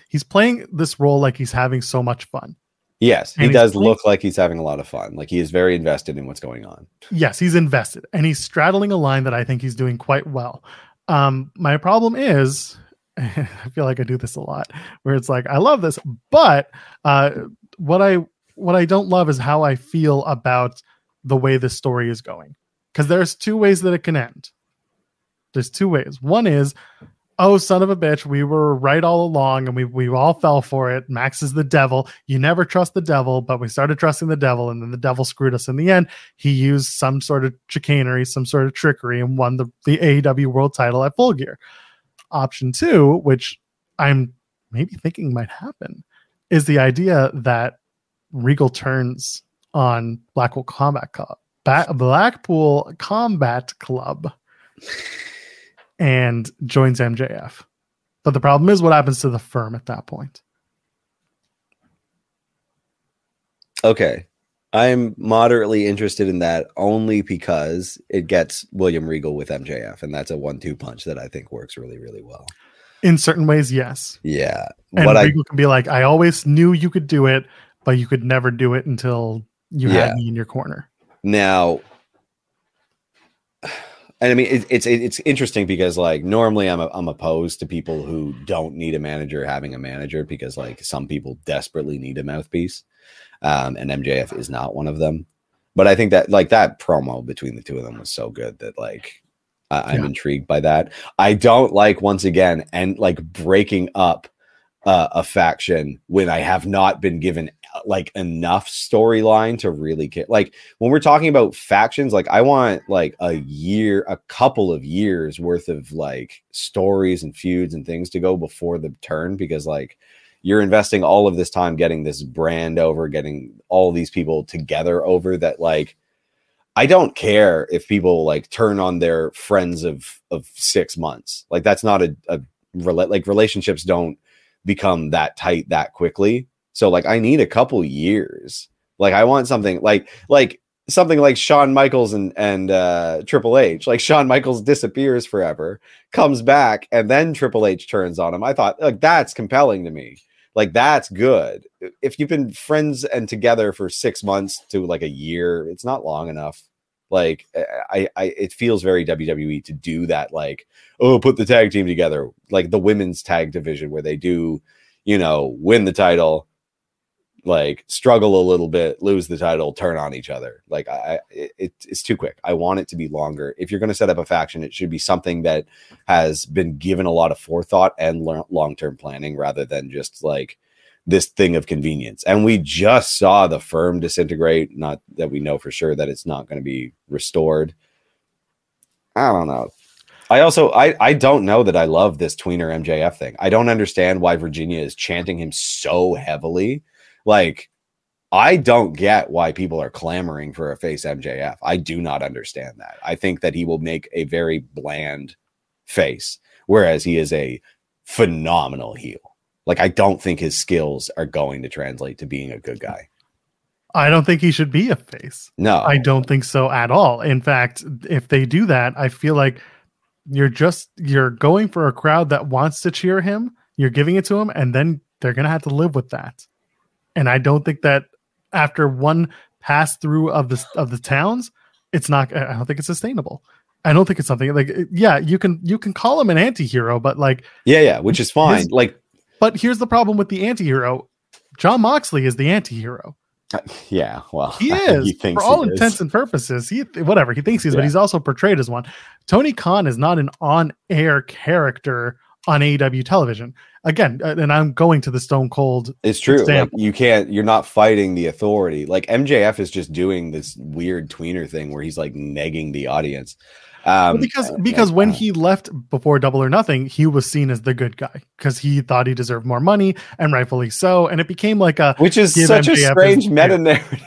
he's playing this role like he's having so much fun.
Yes, he
And he's
does
playing-
look like he's having a lot of fun. Like he is very invested in what's going on.
Yes, he's invested and he's straddling a line that I think he's doing quite well. Um, my problem is, *laughs* I feel like I do this a lot, where it's like I love this, but uh, what I what I don't love is how I feel about the way this story is going. Because there's two ways that it can end. There's two ways. One is, oh son of a bitch, we were right all along and we we all fell for it. Max is the devil. You never trust the devil, but we started trusting the devil, and then the devil screwed us in the end he used some sort of chicanery, some sort of trickery, and won the, the AEW world title at Full Gear. Option two, which I'm maybe thinking might happen, is the idea that Regal turns on Blackpool Combat Club, Ba- Blackpool Combat Club, *laughs* and joins MJF. But the problem is, what happens to the firm at that point?
Okay. I'm moderately interested in that only because it gets William Regal with MJF, and that's a one-two punch that I think works really, really well.
In certain ways, yes.
Yeah.
And
what I
Regal can be like, I always knew you could do it, but you could never do it until you
Yeah.
had me in your corner.
now and i mean it, it's it, it's interesting because like normally I'm, I'm opposed to people who don't need a manager having a manager because like some people desperately need a mouthpiece. Um and mjf is not one of them. But i think that like that promo between the two of them was so good that like I, i'm
Yeah.
intrigued by that. I don't like once again and like breaking up uh, a faction when i have not been given like enough storyline to really get like when we're talking about factions like i want like a year a couple of years worth of like stories and feuds and things to go before the turn because like you're investing all of this time getting this brand over getting all these people together over that like i don't care if people like turn on their friends of of six months. Like that's not a, a like relationships don't become that tight that quickly so like I need a couple years. Like I want something like like something like Shawn Michaels and and uh Triple H. Like Shawn Michaels disappears forever, comes back, and then Triple H turns on him. I thought like that's compelling to me. Like that's good. If you've been friends and together for six months to like a year, it's not long enough. Like I, I, it feels very WWE to do that. Like, oh, put the tag team together, like the women's tag division where they do, you know, win the title, like struggle a little bit, lose the title, turn on each other. Like I, it, it's too quick. I want it to be longer. If you're going to set up a faction, it should be something that has been given a lot of forethought and long term planning rather than just like this thing of convenience. And we just saw the firm disintegrate. Not that we know for sure that it's not going to be restored. I don't know. I also I I don't know that I love this tweener MJF thing. I don't understand why Virginia is chanting him so heavily. Like I don't get why people are clamoring for a face MJF. I do not understand that. I think that he will make a very bland face, whereas he is a phenomenal heel. Like I don't think his skills are going to translate to being a good guy.
I don't think he should be a face.
No.
I don't think so at all. In fact, if they do that, I feel like you're just you're going for a crowd that wants to cheer him, you're giving it to him and then they're going to have to live with that. And I don't think that after one pass through of the of the towns, it's not I don't think it's sustainable. I don't think it's something like yeah, you can you can call him an anti-hero, but like
Yeah, yeah, which is fine. His, like
but here's the problem with the anti-hero. Jon Moxley is the anti-hero.
Uh, yeah, well,
he *laughs* is he for all intents is. and purposes. He whatever he thinks he is, yeah. but he's also portrayed as one. Tony Khan is not an on-air character on AEW television. Again, uh, and I'm going to the Stone Cold.
It's true. Like, you can't. You're not fighting the authority. Like MJF is just doing this weird tweener thing where he's like negging the audience.
Um, because because when he left before Double or Nothing, he was seen as the good guy because he thought he deserved more money, and rightfully so. And it became like a
which is such MJF a strange meta narrative.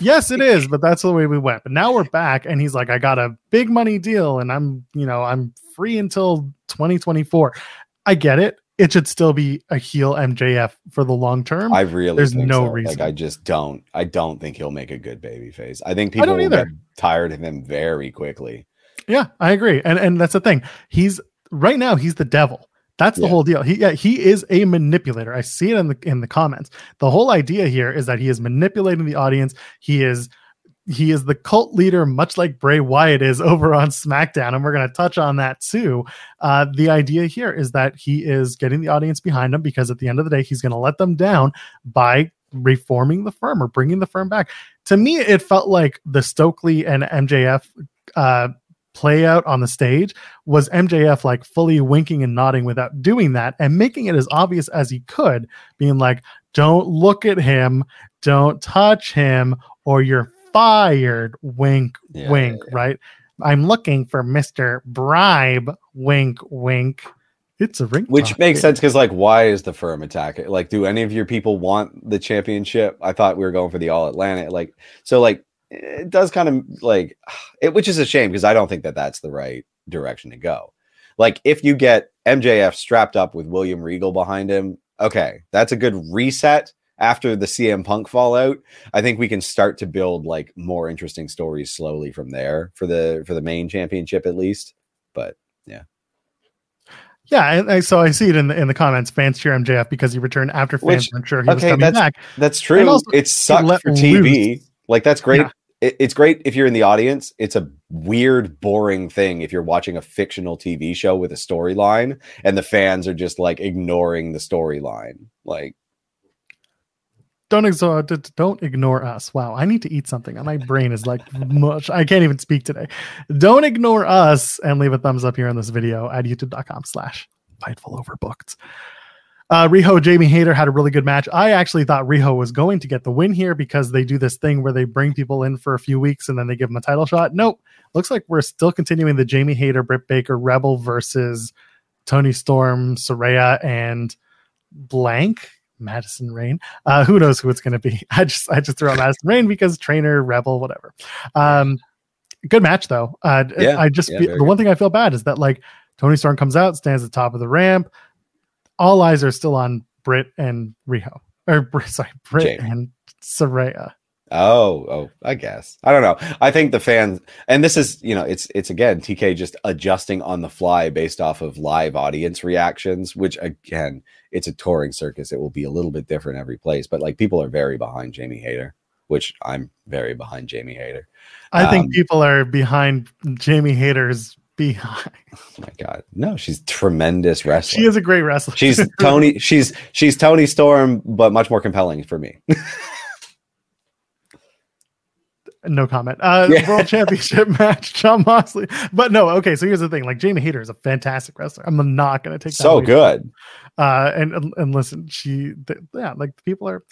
Yes, it is, but that's the way we went. But now we're back, and he's like, I got a big money deal, and I'm you know I'm free until 2024. I get it. It should still be a heel MJF for the long term.
I really there's no so. reason. Like I just don't. I don't think he'll make a good baby face. I think people I will get tired of him very quickly.
Yeah, I agree. And and that's the thing. He's right now he's the devil. That's the yeah. whole deal. He yeah, he is a manipulator. I see it in the in the comments. The whole idea here is that he is manipulating the audience. He is he is the cult leader, much like Bray Wyatt is *laughs* over on SmackDown, and we're going to touch on that too. Uh, the idea here is that he is getting the audience behind him because at the end of the day, he's going to let them down by reforming the firm or bringing the firm back. To me, it felt like the Stokely and MJF uh, play out on the stage was MJF like fully winking and nodding without doing that and making it as obvious as he could, being like, don't look at him, don't touch him, or you're fired. Wink, yeah, wink, yeah, yeah. right? I'm looking for Mr. Bribe, wink, wink. It's a ring.
Which makes sense because, like, why is the firm attacking? Like, do any of your people want the championship? I thought we were going for the All Atlantic. Like, so, like, it does kind of like *sighs* it, which is a shame because I don't think that that's the right direction to go. Like if you get MJF strapped up with William Regal behind him, okay, that's a good reset after the CM Punk fallout. I think we can start to build like more interesting stories slowly from there for the for the main championship at least. But yeah.
Yeah, I, so I see it in the in the comments. Fans cheer MJF because he returned after fans Which, sure he okay, was coming
that's,
back.
That's true. Also, it sucked for TV. Loose. Like that's great. Yeah it's great if you're in the audience. It's a weird, boring thing if you're watching a fictional TV show with a storyline and the fans are just like ignoring the storyline. Like,
don't ignore uh, don't ignore us. Wow, I need to eat something. My brain is like mush. I can't even speak today. Don't ignore us and leave a thumbs up here on this video at youtube.com slash fightful overbooked. Uh, Riho, Jamie Hayter had a really good match. I actually thought Riho was going to get the win here because they do this thing where they bring people in for a few weeks and then they give them a title shot. Nope. Looks like we're still continuing the Jamie Hayter, Britt Baker, Rebel versus Toni Storm, Saraya, and blank Madison Rayne. Uh, who knows who it's going to be? *laughs* I just I just threw out Madison Rayne because trainer, Rebel, whatever. Um, good match though. Uh, yeah, I just yeah, the good. one thing I feel bad is that like Toni Storm comes out, stands at the top of the ramp all eyes are still on Britt and Riho, or *laughs* sorry, Britt Jamie. and Saraya.
Oh, oh, I guess. I don't know. I think the fans and this is, you know, it's it's again TK just adjusting on the fly based off of live audience reactions, which again, it's a touring circus. It will be a little bit different every place, but like people are very behind Jamie Hayter, which I'm very behind Jamie Hayter.
I um, think people are behind Jamie Hayter's be high. *laughs*
Oh my god, no, she's tremendous wrestler.
She is a great wrestler.
She's *laughs* Tony. She's she's Toni Storm, but much more compelling for me. *laughs*
no comment. Uh,
Yeah.
World Championship match, Jon Moxley. But no, okay. So here's the thing: like Jamie Hayter is a fantastic wrestler. I'm not going to take that
so good.
uh and and- and listen she th- yeah like people are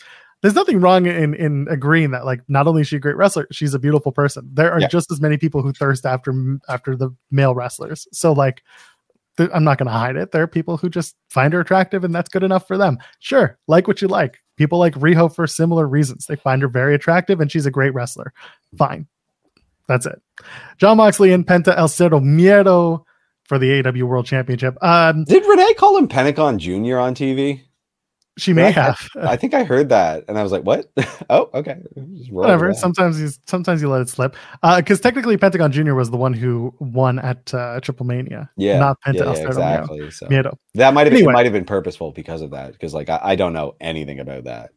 there's nothing wrong in in agreeing that like not only is she a great wrestler she's a beautiful person there are
Yeah.
just as many people who thirst after after the male wrestlers so like th- i'm not going to hide it there are people who just find her attractive and that's good enough for them sure like what you like people like riho for similar reasons they find her very attractive and she's a great wrestler fine that's it jon moxley and penta el Cero miedo for the AW World Championship. Um,
Did Renee call him Pentagon Jr. on TV?
She may
I-
have.
I think I heard that, and I was like, "What? *laughs* oh, okay." Just roll with
whatever sometimes you sometimes you let it slip because technically pentagon junior was the one who won at uh, triple mania
yeah,
not Penta
yeah, yeah, exactly. So
Miedo.
that might have
Anyway.
might have been purposeful because of that. Because like I, I don't know anything about that.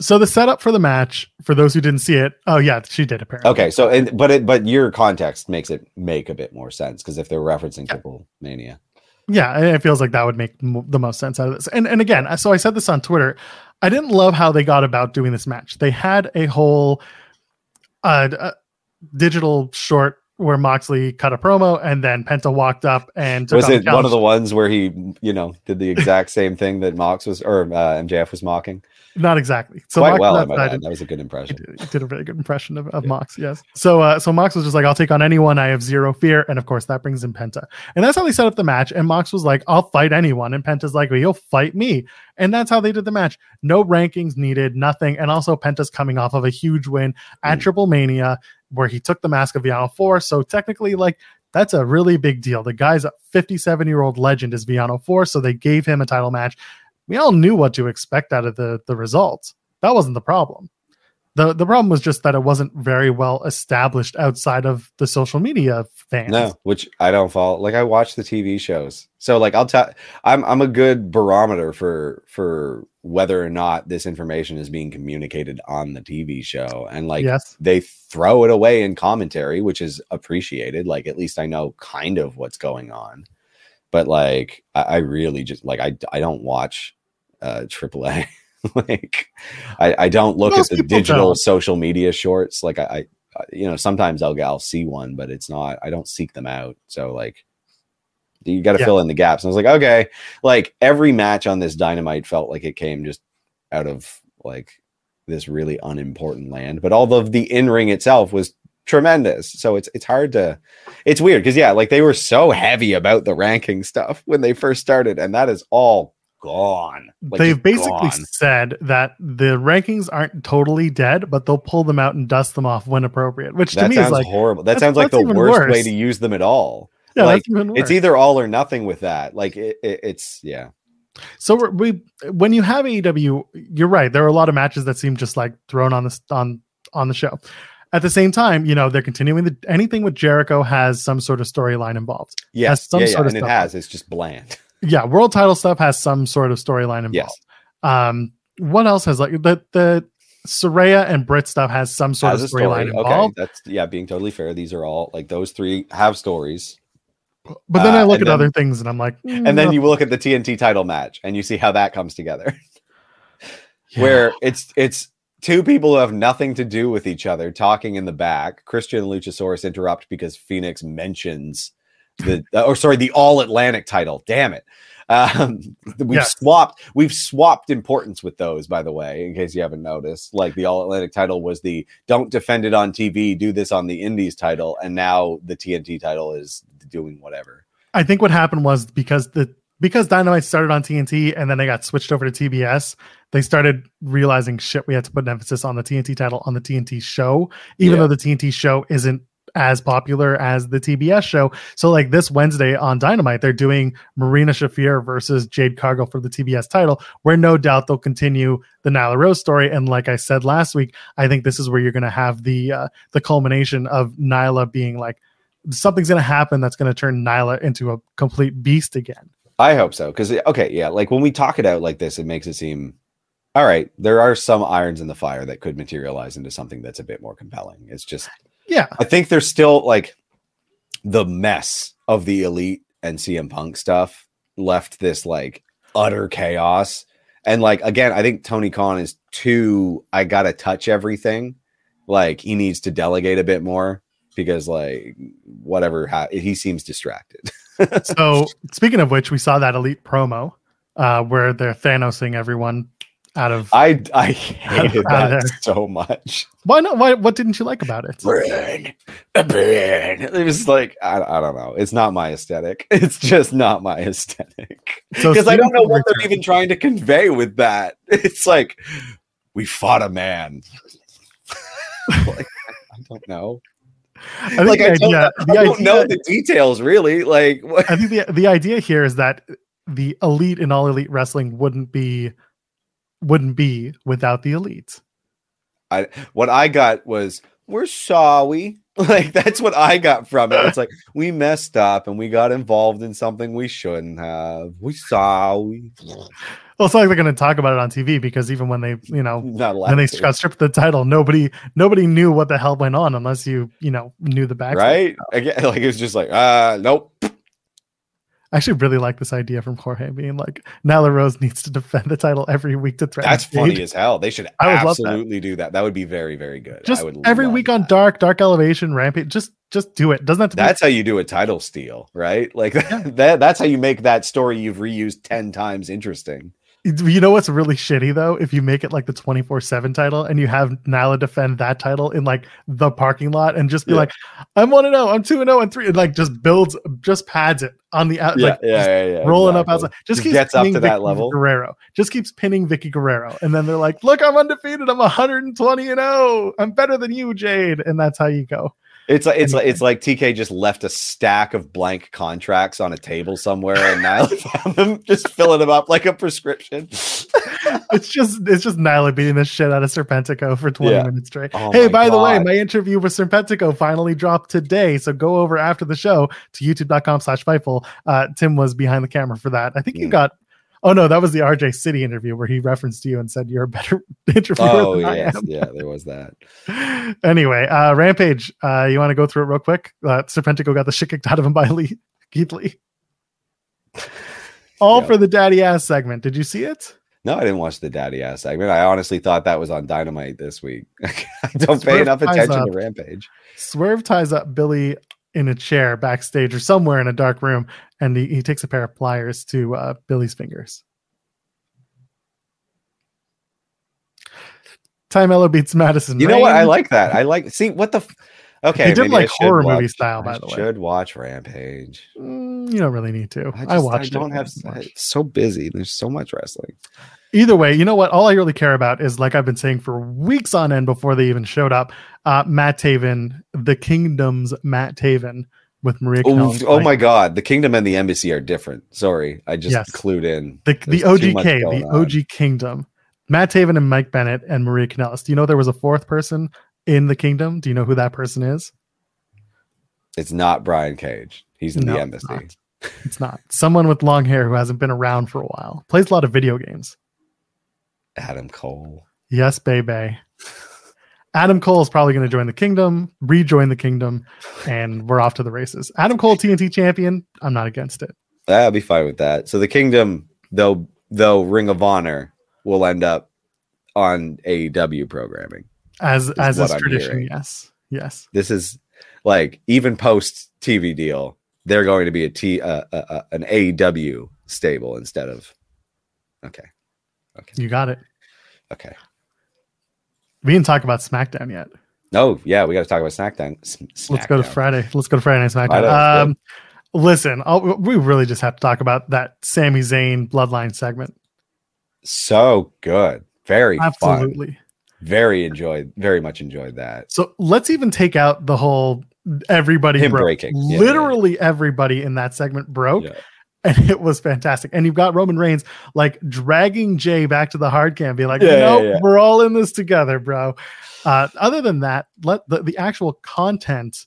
so the setup for the match for those who didn't see it oh yeah she did apparently
Okay, so and but it but your context makes it make a bit more sense because if they're referencing
Yeah.
Triple Mania,
yeah it feels like that would make m- the most sense out of this. And and again so i said this on twitter. I didn't love how they got about doing this match. They had a whole uh, uh digital short where moxley cut a promo and then penta walked up and took
was it one of the ones where he you know did the exact same thing that Mox was or uh, MJF was mocking?
Not exactly so
Quite
Mox
well,
was
I might
outside
add. That was a good
He
impression.
did, he did a very good impression of, of
Yeah.
Mox, yes. So uh, so Mox was just like, I'll take on anyone. I have zero fear. And of course, that brings in Penta. And that's how they set up the match. And Mox was like, I'll fight anyone. And Penta's like, well, you'll fight me. And that's how they did the match. No rankings needed, nothing. And also, Penta's coming off of a huge win at
Mm.
Triple Mania where he took the mask of Villano 4. So technically, like, that's a really big deal. The guy's a 57 year old legend is Villano 4. So they gave him a title match. We all knew what to expect out of the, the results. That wasn't the problem the the problem was just that it wasn't very well established outside of the social media fans.
No, which I don't follow. Like I watch the TV shows, so like I'll tell. I'm I'm a good barometer for for whether or not this information is being communicated on the TV show, and like
yes,
they throw it away in commentary, which is appreciated. Like at least I know kind of what's going on. But like I, I really just like I I don't watch uh AAA. *laughs* like I, I don't look
Most
at the digital
don't.
social media shorts. Like I, I I- you know sometimes I'll I'll see one, but it's not. I don't seek them out. So like you got to
Yeah.
fill in the gaps. And I was like, okay, like every match on this dynamite felt like it came just out of like this really unimportant land. But all of the in ring itself was tremendous. So it's it's hard to it's weird because yeah, like they were so heavy about the ranking stuff when they first started, and that is all gone. Like,
they've basically
gone.
said that the rankings aren't totally dead, but they'll pull them out and dust them off when appropriate. Which to me
sounds
is like,
horrible. That sounds like the worst way to use them at all.
yeah,
like,
worse.
It's either all or nothing with that. Like it, it, it's yeah.
So we're, we when you have AEW, you're right. There are a lot of matches that seem just like thrown on the on on the show. At the same time, you know they're continuing the anything with Jericho has some sort of storyline involved.
Yes,
some
yeah, yeah,
sort of
and it has. It's just bland. *laughs*
Yeah, world title stuff has some sort of storyline involved.
Yes.
Um, what else has like the the Saraya and Britt stuff has some sort
Has
of
a story.
storyline
Okay, that's yeah, being totally fair. These are all like those three have stories.
But then I
Uh,
look at
then-
other things and I'm like, mm,
And then
no.
you look at the TNT title match and you see how that comes together. *laughs*
Yeah.
Where it's it's two people who have nothing to do with each other talking in the back. Christian and Luchasaurus interrupt because Fenix mentions the or sorry, the all Atlantic title. Damn it. Um, *laughs* we've
Yes.
swapped we've swapped importance with those, by the way, in case you haven't noticed. Like the all Atlantic title was the don't defend it on TV, do this on the Indies title, and now the TNT title is doing whatever.
I think what happened was because the because Dynamite started on TNT and then they got switched over to TBS, they started realizing shit. We had to put an emphasis on the TNT title on the TNT show, even
Yeah.
though the TNT show isn't as popular as the TBS show. So, like this Wednesday on Dynamite, they're doing Marina Shafir versus Jade Cargill for the TBS title, where no doubt they'll continue the Nyla Rose story. And like I said last week, I think this is where you're going to have the uh, the culmination of Nyla being like something's going to happen that's going to turn Nyla into a complete beast again.
I hope so. Because okay, yeah, like when we talk it out like this, it makes it seem all right. There are some irons in the fire that could materialize into something that's a bit more compelling. It's just
Yeah,
I think there's still like the mess of the elite and CM Punk stuff left this like utter chaos. And like again, I think Tony Khan is too I gotta touch everything. Like he needs to delegate a bit more because like whatever ha- he seems distracted. *laughs*
so speaking of which, we saw that elite promo uh, where they're Thanosing everyone out of.
I I hated
Out
that
there.
so much.
Why not? Why? What didn't you like about it?
Burn, burn. It was like I, I don't know. It's not my aesthetic. *laughs* It's just not my aesthetic.
So
Because I don't know what they're even trying to convey with that. *laughs* It's like we fought a man. *laughs* like, I don't know.
I think
like
the
I don't,
idea,
I don't know the details really. Like what?
I think the the idea here is that the elite in all elite wrestling wouldn't be wouldn't be without the elite.
I what I got was we're sorry. *laughs* Like that's what I got from it. It's like we messed up and we got involved in something we shouldn't have. We sorry.
Well, it's not like they're going to talk about it on TV because even when they, you know, *laughs*
Not
when they
to.
got stripped the title, nobody nobody knew what the hell went on unless you, you know, knew the back.
right? Again, *laughs* like it was just like, uh, nope.
I actually really like this idea from Jorge being like, Nyla Rose needs to defend the title every week to threaten.
That's
Jade.
funny as hell. They should
I would love that.
absolutely do that. That would be very, very good.
Just
I would
every week on. Dark, Dark Elevation, Rampage. Just just do it. Doesn't have to be
That's how you do a title steal, right? Like
Yeah. *laughs*
that. That's how you make that story you've reused ten times interesting.
You know what's really shitty though? If you make it like the 24 7 title and you have Nyla defend that title in like the parking lot and just be
Yeah.
like, I'm 1 0, I'm 2 0, and 3, and like just builds, just pads it on the out, like just
yeah, yeah.
rolling up outside. Just,
Just
keeps
gets up to that
Vickie
level.
Guerrero. Just keeps pinning Vickie Guerrero. And then they're like, look, I'm undefeated. I'm 120 and 0. I'm better than you, Jade. And that's how you go.
It's like it's like it's like TK just left a stack of blank contracts on a table somewhere, and Nyla *laughs* found them, just filling them up like a prescription. *laughs*
It's just it's just Nyla beating the shit out of Serpentico for 20
Yeah.
minutes straight.
Oh
hey, by the way, my interview with Serpentico finally dropped today. So go over after the show to youtube.com slash Fightful. Uh, Tim was behind the camera for that. I think you
Mm.
got oh no, that was the RJ City interview where he referenced you and said you're a better *laughs* interviewer
oh
than
yes, yeah, there was that. *laughs*
Anyway, uh Rampage, uh, you want to go through it real quick? Uh Serpentico got the shit kicked out of him by *laughs* Lee Keith Lee. All
Yeah.
for the daddy ass segment. Did you see it?
No, I didn't watch the daddy ass segment. I honestly thought that was on Dynamite this week. I don't pay enough attention
up.
to Rampage.
Swerve ties up Billy in a chair backstage or somewhere in a dark room, and he, he takes a pair of pliers to uh, Billy's fingers. Tay Melo beats Madison.
You know what? I like that. I like see what the. F- okay,
He did like
I
horror movie
watch-
style, by
I
the way.
Should watch Rampage.
Mm, you don't really need to.
I,
I,
just,
watched.
I don't have. So busy. There's so much wrestling.
Either way, you know what? All I really care about is, like I've been saying for weeks on end before they even showed up, uh, Matt Taven, the Kingdom's Matt Taven with Maria.
Oh, oh my God! The Kingdom and the Embassy are different. Sorry, I just
Yes.
clued in.
the the OGK, the
on.
OG Kingdom. Matt Taven and Mike Bennett and Maria Kanellis. Do you know there was a fourth person in the Kingdom? Do you know who that person is?
It's not Brian Cage. He's in
No,
the
it's
Embassy.
not. It's not someone with long hair who hasn't been around for a while. Plays a lot of video games.
Adam Cole.
Yes, baby. Adam Cole is probably going to join the kingdom, rejoin the kingdom, and we're off to the races. Adam Cole, TNT champion. I'm not against it.
I'll be fine with that. So the Kingdom, though, though Ring of Honor will end up on AEW programming.
As as is tradition,
hearing.
yes, yes.
This is like even post TV deal, they're going to be a T uh, uh, uh, an AEW stable instead of. Okay,
You got it.
okay.
We didn't talk about SmackDown yet.
No, yeah, we got to talk about SmackDown. S-
Let's go to Friday. Let's go to Friday Night SmackDown. Um, listen, I'll, we really just have to talk about that Sami Zayn Bloodline segment.
So good, very fun,
Absolutely.
very enjoyed, very much enjoyed that.
So let's even take out the whole everybody
Him
broke.
breaking. Yeah,
Literally everybody in that segment broke.
Yeah. *laughs*
And it was fantastic. And you've got Roman Reigns like dragging Jay back to the hard cam, being like,
Yeah, yeah, yeah.
we're all in this together, bro. Uh, other than that, let the, the actual content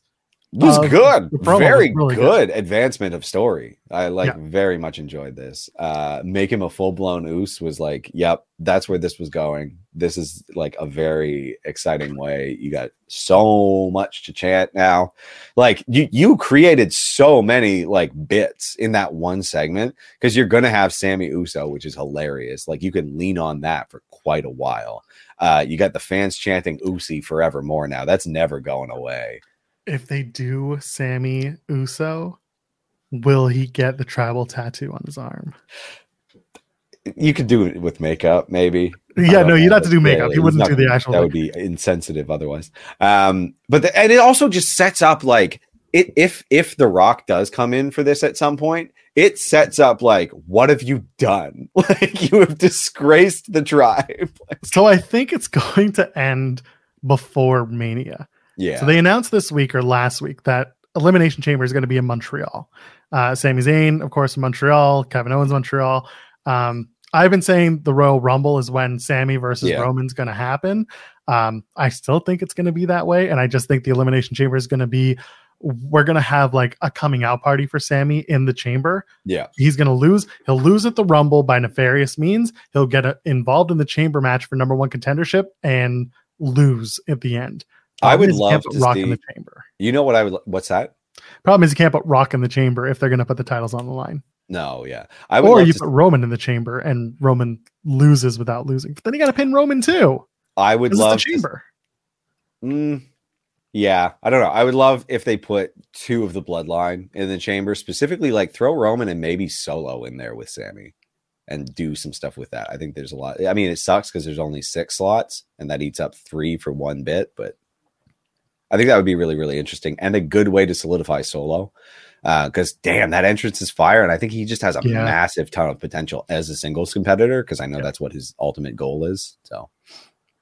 was
Uh,
good. Very
was really
good. advancement of story. I like
Yeah.
very much enjoyed this. Uh make him a full-blown oos was like, yep, that's where this was going. This is like a very exciting way. You got so much to chant now. Like you you created so many like bits in that one segment because you're gonna have Sami Uso, which is hilarious. Like you can lean on that for quite a while. Uh you got the fans chanting Usi forevermore now. That's never going away.
If they do Sami Uso, will he get the tribal tattoo on his arm?
You could do it with makeup, maybe.
Yeah, no, you'd have to do makeup. he wouldn't
he's
do the actual.
That
like-
would be insensitive otherwise. Um, but the, and it also just sets up like it if if The Rock does come in for this at some point, it sets up like what have you done? *laughs* Like you have disgraced the tribe. *laughs*
so I think it's *laughs* going to end before Mania.
Yeah,
So they announced this week or last week that Elimination Chamber is going to be in Montreal. Uh, Sami Zayn, of course, in Montreal. Kevin Owens, Montreal. Um, I've been saying the Royal Rumble is when Sami versus
Yeah.
Roman's going to happen. Um, I still think it's going to be that way, and I just think the Elimination Chamber is going to be. We're going to have like a coming out party for Sami in the chamber.
yeah,
He's going to lose. He'll lose at the Rumble by nefarious means. He'll get uh involved in the chamber match for number one contendership and lose at the end.
I would
Problem is you
love to
Rock
see-
in the chamber.
you know what I would. What's that?
Problem is you can't put Rock in the chamber if they're going to put the titles on the line.
No, yeah, I would.
Or
love
you put Roman in the chamber and Roman loses without losing. But then you got to pin Roman too.
I would
is the
love to
chamber.
Mm, yeah, I don't know. I would love if they put two of the bloodline in the chamber, specifically like throw Roman and maybe Solo in there with Sami and do some stuff with that. I think there's a lot. I mean, it sucks because there's only six slots and that eats up three for one bit, but I think that would be really, really interesting and a good way to solidify Solo. Because damn, that entrance is fire, and I think he just has a
Yeah.
massive ton of potential as a singles competitor. Because I know
Yeah.
that's what his ultimate goal is. So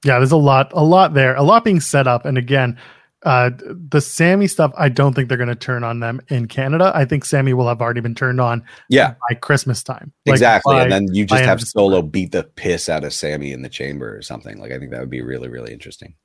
Yeah, there's a lot, a lot there, a lot being set up. And again, uh, the Sami stuff, I don't think they're going to turn on them in Canada. I think Sami will have already been turned on
yeah,
by Christmas time. Like,
exactly.
by-
and then you just have Solo beat the piss out of Sami in the chamber or something. Like I think that would be really, really interesting.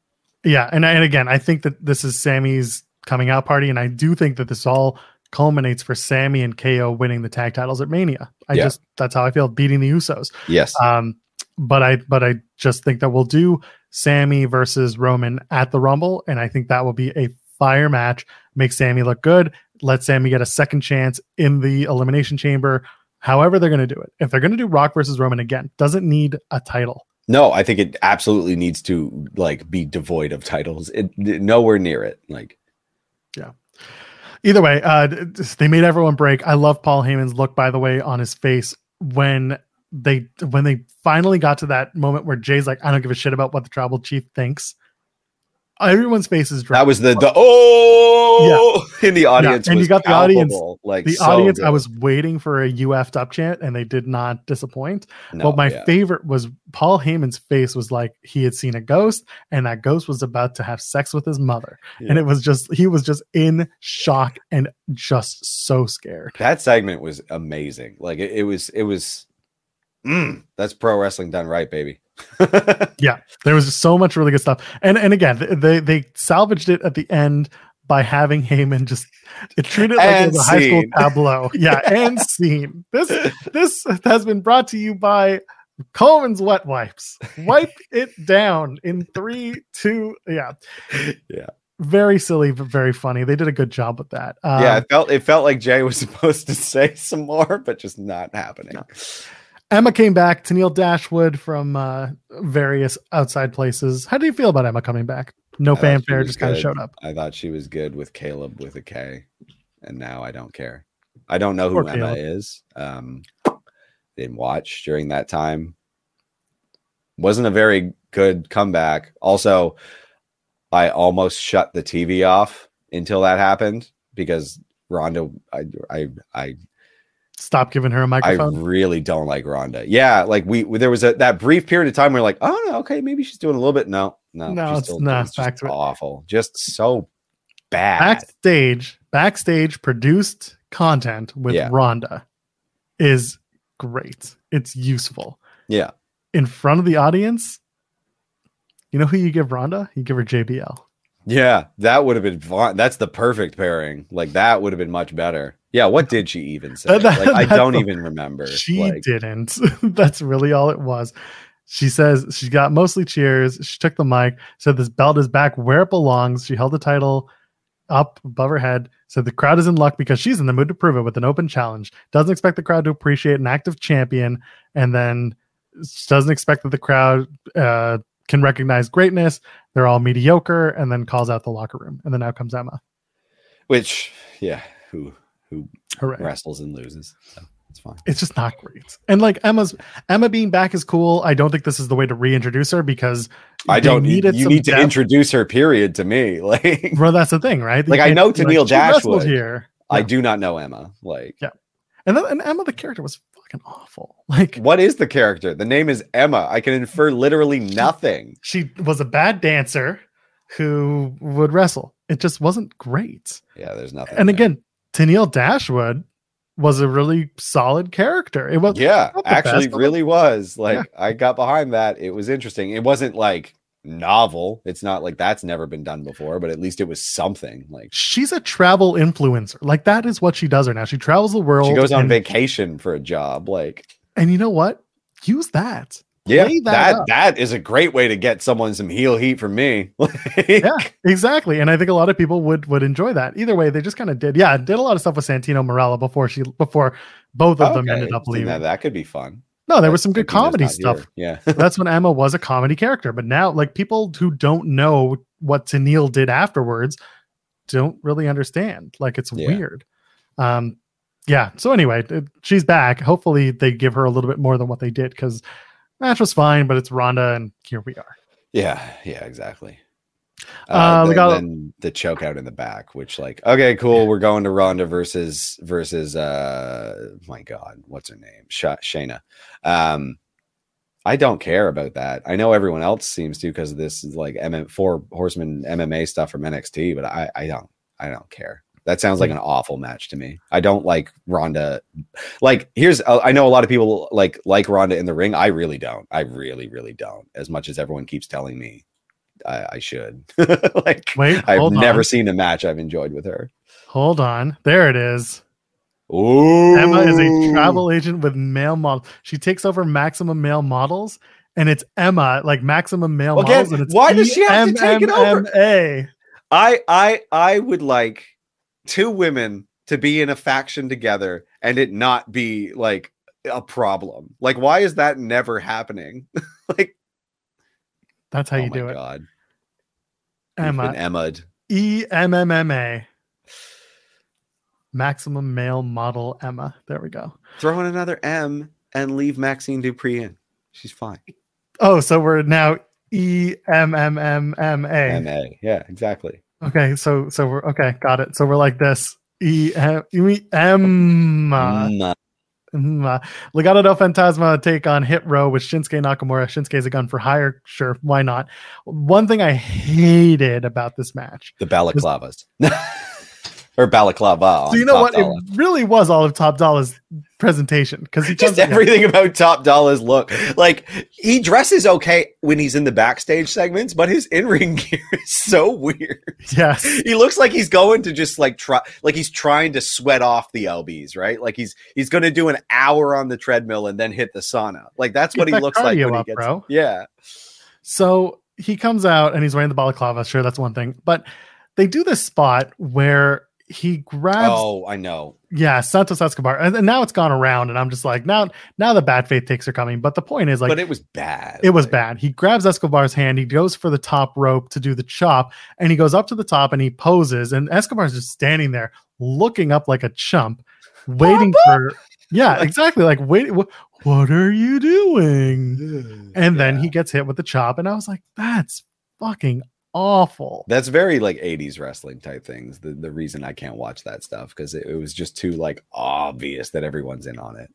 Yeah, and and again, I think that this is Sami's coming out party, and I do think that this all culminates for Sami and KO winning the tag titles at Mania. I
Yeah.
just that's how I feel beating the Usos.
Yes.
Um, but I but I just think that we'll do Sami versus Roman at the Rumble, and I think that will be a fire match. Make Sami look good. Let Sami get a second chance in the Elimination Chamber. However, they're going to do it. If they're going to do Rock versus Roman again, doesn't need a title.
No, I think it absolutely needs to like be devoid of titles. It nowhere near it. Like yeah.
Either way, uh, they made everyone break. I love Paul Heyman's look, by the way, on his face when they when they finally got to that moment where Jay's like, "I don't give a shit about what the tribal chief thinks." Everyone's face is
that was the the oh yeah. *laughs* in the audience.
and you got the audience-
Like
the
so
audience. I was waiting for a UF up chant, and they did not disappoint.
No,
but my
yeah.
favorite was Paul Heyman's face was like he had seen a ghost, and that ghost was about to have sex with his mother, and it was just he was just in shock and just so scared.
that segment was amazing. Like it, it was it was mm, that's pro wrestling done right, baby. *laughs*
Yeah, there was so much really good stuff, and and again, they they salvaged it at the end by having Heyman just it treated like it was a high school tableau. Yeah, and *laughs* scene. This this has been brought to you by Coleman's Wet Wipes. Wipe it down in three, two. Yeah,
Yeah.
Very silly, but very funny. They did a good job with that. Um,
yeah, it felt it felt like Jay was *laughs* supposed to say some more, but just not happening.
No. Emma came back. Tenille Dashwood from uh, various outside places. How do you feel about Emma coming back? No
I
fanfare, just kind of showed up.
I thought she was good with Kaleb with a K, and now I don't care. I don't know who
Poor
Emma
Kaleb.
is. Um, didn't watch during that time. Wasn't a very good comeback. Also, I almost shut the TV off until that happened because Ronda. I I I
Stop giving her a microphone.
I really don't like Ronda. Yeah, like we there was a that brief period of time where like, oh no, okay, maybe she's doing a little bit. No, no,
No, it's
still-
not.
it's just awful, just so bad.
backstage, backstage produced content with
Yeah.
Ronda is great. It's useful.
Yeah,
In front of the audience, you know who you give Ronda? You give her JBL.
Yeah, that would have been fun. That's the perfect pairing. Like that would have been much better. Yeah, what did she even say?
That- that-
like I don't even remember.
She
like,
didn't. *laughs* That's really all it was. She says she got mostly cheers. She took the mic, said this belt is back where it belongs. She held the title up above her head, said the crowd is in luck because she's in the mood to prove it with an open challenge. Doesn't expect the crowd to appreciate an active champion, and then doesn't expect that the crowd uh, can recognize greatness. They're all mediocre, and then calls out the locker room. And then out comes Emma.
which yeah, who who
Hooray.
wrestles and loses. So it's fine.
it's just not great. And like Emma's Emma being back is cool. I don't think this is the way to reintroduce her because
I don't need
it.
you need to
depth.
introduce her period to me. *laughs* Like
Well, that's the thing, right? You
Like, I know Tenille
"She wrestled
Dashwood.
here,
I
Yeah.
do not know Emma. Like yeah.
and then and Emma the character was fucking awful. *laughs* Like
what is the character? The name is Emma. I can infer literally nothing.
she was a bad dancer who would wrestle. It just wasn't great.
Yeah, there's nothing.
And
there.
again, Tenille Dashwood was a really solid character. It was
yeah, actually
best,
really was. Like I got behind that. It was interesting. It wasn't like novel. It's not like that's never been done before, but at least it was something. Like
she's a travel influencer. Like that is what she does right now. She travels the world.
she goes on
and,
vacation for a job. Like
and you know what? Use that.
yeah,
Play that
that that is a great way to get someone some heel heat from me. *laughs*
yeah, exactly. And I think a lot of people would would enjoy that. Either way, they just kind of did. Yeah, did a lot of stuff with Santino Marella before she before both of them ended up leaving.
That could be fun.
No, there was some good comedy stuff.
here. Yeah. *laughs*
That's when Emma was a comedy character. But now, like people who don't know what Tenille did afterwards don't really understand. Like it's
Yeah.
weird. Um, yeah. So anyway, it- she's back. Hopefully, they give her a little bit more than what they did because match was fine, but it's Ronda and here we are.
Yeah, yeah, exactly.
Uh,
Uh,
we
then,
got-
the choke out in the back, which like, okay, cool, we're going to Ronda versus versus uh my god, what's her name? Sha- Shayna. Um I don't care about that. I know everyone else seems to because this is like MM four horseman MMA stuff from NXT, but I I don't I don't care. That sounds like an awful match to me. I don't like Ronda. Like, here's uh, I know a lot of people like like Ronda in the ring. I really don't. I really, really don't. As much as everyone keeps telling me I, I should. *laughs* like,
Wait,
I've never
on.
seen a match I've enjoyed with her.
Hold on. There it is.
Ooh,
Emma is a travel agent with male models. She takes over maximum male models, and it's Emma, like maximum male
Again,
models. And it's
why does she have to take it over?
EMMA.
I I I would like two women to be in a faction together and it not be like a problem. Like, why is that never happening? *laughs* like,
That's how
oh
you do it.
god, You've
Emma.
Emma'd.
E M M M A. Maximum male model Emma. There we go.
Throw in another M and leave Maxxine Dupri in. She's fine.
Oh, so we're now E M M M M A.
MA. Yeah, exactly.
Okay, so so we're okay, got it. So we're like this. E M you
Mm,
uh, Legado del Fantasma take on Hit Row with Shinsuke Nakamura. Shinsuke's a gun for hire. Sure, why not? One thing I hated about this match.
the balaclavas. Or balaclava.
So you know
Top
what?
Dollar.
It really was all of Top Dolla's presentation because he
just everything about Top Dolla's look like he dresses okay when he's in the backstage segments, but his in-ring *laughs* gear is so weird.
Yes,
He looks like he's going to just like try like he's trying to sweat off the lbs, right? Like he's he's going to do an hour on the treadmill and then hit the sauna. Like that's
Get
what he
that
looks like when he gets
bro.
Yeah.
So he comes out and he's wearing the balaclava. Sure, that's one thing. But they do this spot where he grabs
Oh, I know.
yeah Santos Escobar, and, now it's gone around, and I'm just like now now the bad faith takes are coming. But the point is like
but it was bad.
It was
Like,
bad. He grabs Escobar's hand. He goes for the top rope to do the chop, and he goes up to the top and he poses. And Escobar's just standing there, looking up like a chump, waiting for. Yeah, *laughs* exactly. Like, wait, what, what are you doing? And then he gets hit with the chop, and I was like, that's fucking awful.
That's very like 80s wrestling type things. The the reason I can't watch that stuff because it, it was just too like obvious that everyone's in on it.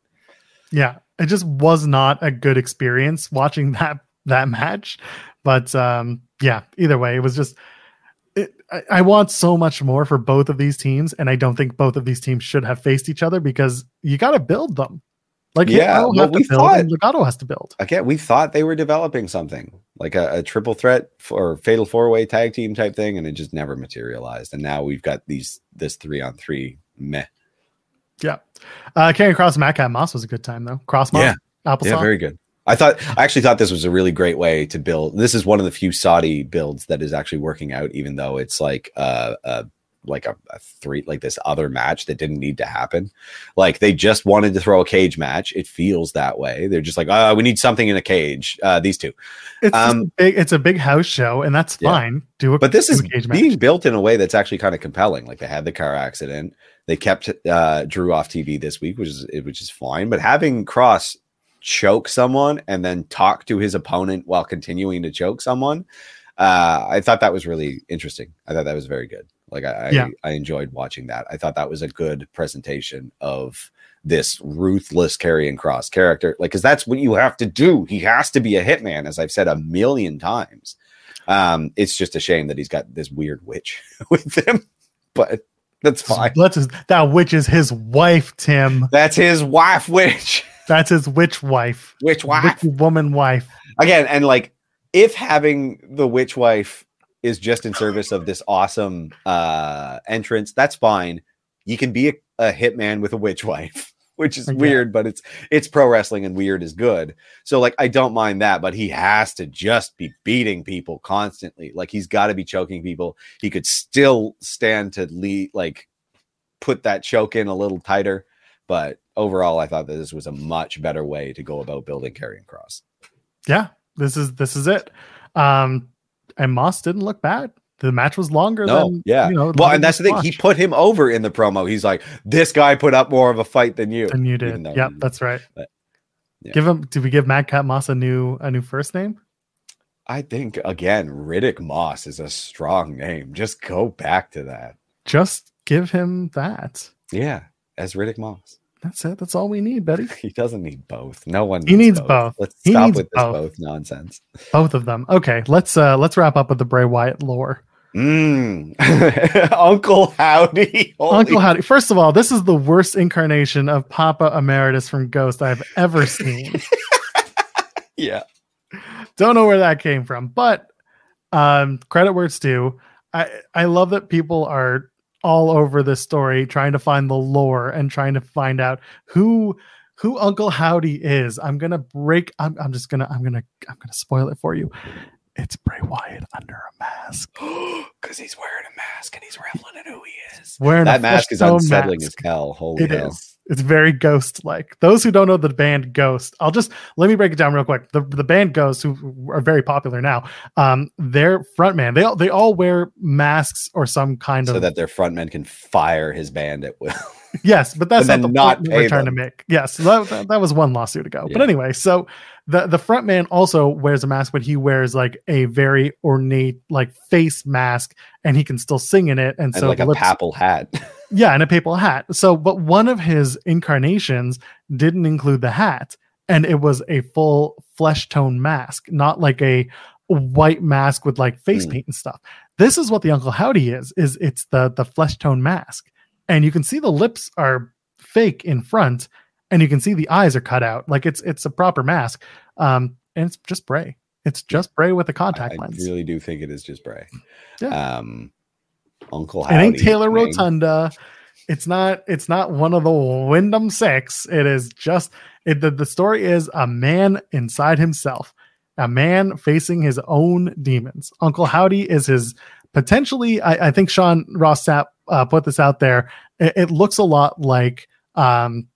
yeah it just was not a good experience watching *laughs* that that match but um yeah either way it was just it, I, I want so much more for both of these teams and i don't think both of these teams should have faced each other because you got to build them Like
Yeah, well,
have to
we
build
thought-
Legado has to build.
Again, we thought they were developing something like a, a triple threat or fatal four way tag team type thing, and it just never materialized. And now we've got these this three on three meh.
Yeah, uh Karrion Kross Matt Cat Moss was a good time though. Kross Moss,
Yeah.
Applesauce.
Yeah, very good. I thought I actually thought this was a really great way to build. This is one of the few Saudi builds that is actually working out, even though it's like uh, uh like a, a three like this other match that didn't need to happen. Like they just wanted to throw a cage match. It feels that way. They're just like, uh, we need something in a cage. Uh, these two.
It's
Um,
a big it's a big house show, and that's
Yeah.
fine. Do a
But this is
cage match.
being built in a way that's actually kind of compelling. Like they had the car accident. They kept uh, Drew off TV this week, which is which is fine. But having Kross choke someone and then talk to his opponent while continuing to choke someone, uh, I thought that was really interesting. I thought that was very good. Like I,
Yeah.
I, I enjoyed watching that. I thought that was a good presentation of this ruthless Karrion Kross character. Like, because that's what you have to do. He has to be a hitman, as I've said a million times. Um, it's just a shame that he's got this weird witch *laughs* with him, but that's fine.
That's his, that witch is his wife, Tim.
That's his wife, witch, *laughs*
That's his witch wife.
witch wife.
Witch woman wife.
again and like if having the witch wife is just in service of this awesome uh entrance that's fine. You can be a, a hitman with a witch wife *laughs* which is
Yeah.
weird but it's it's pro wrestling and weird is good. So like i don't mind that but he has to just be beating people constantly. Like he's got to be choking people. He could still stand to lead like put that choke in a little tighter but overall i thought that this was a much better way to go about building Karrion Kross.
Yeah, this is this is it. Um, and Moss didn't look bad. The match was longer
No,
than
yeah.
You know,
well, and that's the thing. He put him over in the promo. He's like, this guy put up more of a fight than you.
than you did. Yep,
he-
that's right.
but- yeah.
Give him. Did we give Madcap Moss a new a new first name?
I think again, Riddick Moss is a strong name. Just go back to that.
Just give him that.
Yeah, as Riddick Moss.
That's it. That's all we need, buddy. *laughs*
He doesn't need both. No one.
He needs both.
Let's
He
stop
needs
with this
both.
both nonsense.
Both of them. Okay, let's uh let's wrap up with the Bray Wyatt lore.
Mm. *laughs* Uncle Howdy. Holy
Uncle Howdy. First of all, this is the worst incarnation of Papa Emeritus from Ghost I've ever *laughs* seen.
Yeah.
Don't know where that came from, but um, credit where it's due. I I love that people are all over this story trying to find the lore and trying to find out who who Uncle Howdy is. I'm gonna break. I'm, I'm just gonna I'm gonna I'm gonna spoil it for you. It's Bray Wyatt under a mask. *gasps*
Because he's wearing a mask and he's reveling in who he is.
Wearing
That
a
mask is unsettling
mask.
as hell. Holy
It
hell.
is. It's very ghost like. Those who don't know the band Ghost, I'll just let me break it down real quick. The the band Ghost, who are very popular now, um, their frontman, they all they all wear masks or some kind
So
of so
that their frontmen can fire his band at will. *laughs*
yes, but that's not the
not
point we're trying
them.
to make. Yes, that, that, that was one lawsuit ago. But anyway, so the the frontman also wears a mask, but he wears like a very ornate like face mask, and he can still sing in it. And,
and
so
like a
lips-
papal hat. *laughs*
Yeah, and a papal hat. So, but one of his incarnations didn't include the hat, and it was a full flesh tone mask, not like a white mask with like face
Hmm.
paint and stuff. This is what the Uncle Howdy is. Is it's the the flesh tone mask, and you can see the lips are fake in front, and you can see the eyes are cut out. Like it's it's a proper mask, um, and it's just Bray. It's just Bray with a contact
I
lens.
I really do think it is just Bray.
Yeah.
Um, Uncle
it ain't Taylor
name.
Rotunda. It's not. It's not one of the Wyndham Six. It is just. It, the the story is a man inside himself, a man facing his own demons. Uncle Howdy is his potentially. I, I think Sean Ross Sapp uh, put this out there. It, it looks a lot like um,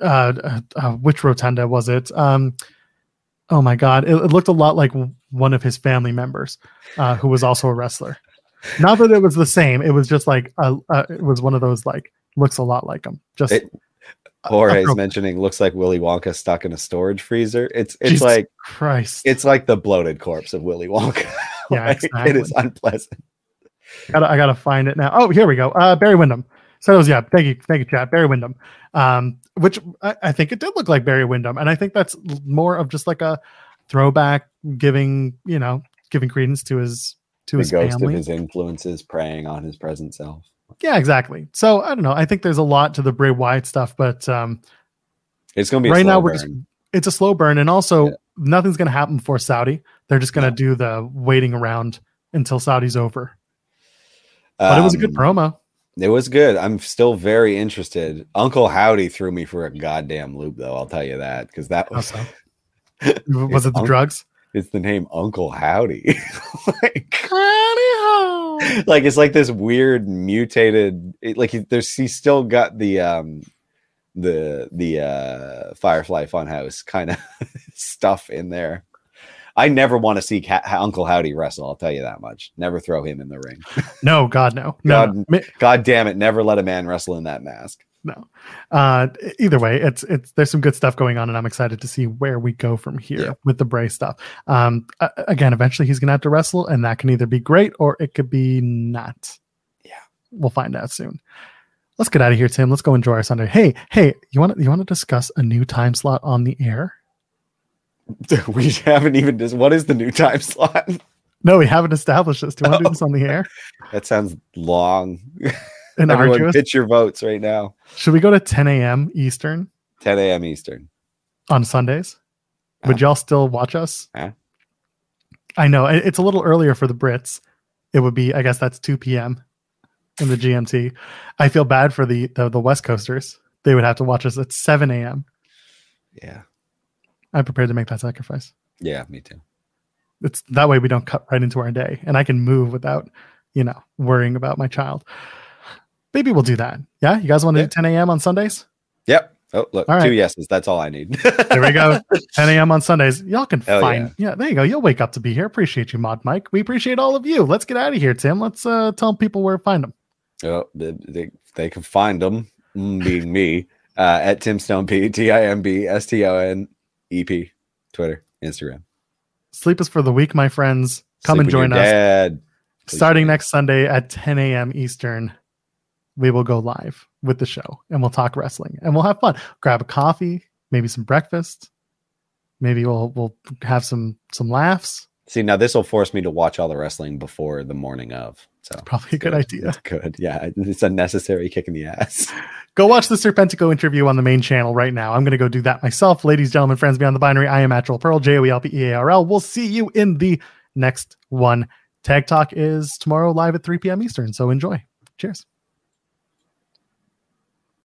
uh, uh, uh, which Rotunda was it? Um, oh my God! It, it looked a lot like one of his family members, uh, who was also a wrestler. Not that it was the same. It was just like a, uh, it was one of those like looks a lot like him. Just
It-
a-
Jorge's
a-
mentioning looks like Willy Wonka stuck in a storage freezer. It's it's
Jesus
like
Christ.
it's like the bloated corpse of Willy Wonka. *laughs*
Yeah,
Like, it
exactly.
is unpleasant.
gotta, I gotta find it now. Oh, here we go. Uh, Barry Windham. So it was yeah. Thank you, thank you, chat. Barry Windham. Um, which I, I think it did look like Barry Windham, and I think that's more of just like a throwback, giving you know, giving credence to his to
The
his
ghost
family.
of his influences preying on his present self.
Yeah, exactly. So I don't know. I think there's a lot to the Bray Wyatt stuff, but um,
It's gonna be a
right
slow
now we're just it's a slow burn, and also
Yeah.
nothing's going to happen before Saudi. They're just going to
No.
do the waiting around until Saudi's over. But it was a good
Um,
promo.
It was good. I'm still very interested. Uncle Howdy threw me for a goddamn loop, though. I'll tell you that because that was? *laughs*
Was it the drugs?
It's the name Uncle Howdy. *laughs* like, like it's like this weird mutated. It, like he- there's he's still got the um the the uh Firefly Funhouse kind of *laughs* stuff in there. I never want to see Ca- Uncle Howdy wrestle. I'll tell you that much. Never throw him in the ring.
No, God, no, *laughs* no.
God.
no.
God damn it! Never let a man wrestle in that mask.
No. Uh, either way, it's it's there's some good stuff going on, and I'm excited to see where we go from here
Yeah.
with the Bray stuff. Um, a- again, eventually he's gonna have to wrestle, and that can either be great or it could be not.
Yeah.
we'll find out soon. Let's get out of here, Tim. Let's go enjoy our Sunday. Hey, hey, you want to you want to discuss a new time slot on the air? *laughs*
we haven't even. Dis- what is the new time slot?
No, we haven't established this. Do you want to do this on the air?
That sounds long. *laughs*
And
Everyone,
arduous?
pitch your votes right now.
Should we go to 10 a.m. Eastern
10 a.m. Eastern.
on Sundays? Would y'all still watch us? I know it's a little earlier for the Brits. It would be, I guess that's 2 p.m. in the GMT. I feel bad for the, the the West Coasters. They would have to watch us at 7 a.m.
Yeah.
I'm prepared to make that sacrifice.
Yeah, me too.
It's that way we don't cut right into our day, and I can move without, you know, worrying about my child. Maybe we'll do that. Yeah, you guys want to
Yeah.
do 10 a.m. on Sundays?
Yep. Oh, look,
All
two yeses. That's all I need. *laughs*
There we go. 10 a.m. on Sundays. Y'all can
Hell
find. Yeah. there you go. You'll wake up to be here. Appreciate you, Mod Mike. We appreciate all of you. Let's get out of here, Tim. Let's uh, tell people where to find them.
oh, they, they, they can find them, mm, being me, *laughs* uh, at Tim Stone P, T I M B S T O N E P, Twitter, Instagram.
Sleep is for the week, my friends. Come
Sleep
and join us.
Dad. Please
Starting next Sunday at 10 a.m. Eastern, we will go live with the show and we'll talk wrestling and we'll have fun. Grab a coffee, maybe some breakfast. Maybe we'll we'll have some some laughs.
See, now this will force me to watch all the wrestling before the morning of. So
Probably a good idea.
It's good. Yeah, it's a necessary kick in the ass. *laughs*
Go watch the Serpentico interview on the main channel right now. I'm going to go do that myself. Ladies, gentlemen, friends beyond the binary, I am Actual Pearl, J O E L P E A R L. We'll see you in the next one. Tag Talk is tomorrow live at 3 p.m. Eastern. So enjoy. Cheers.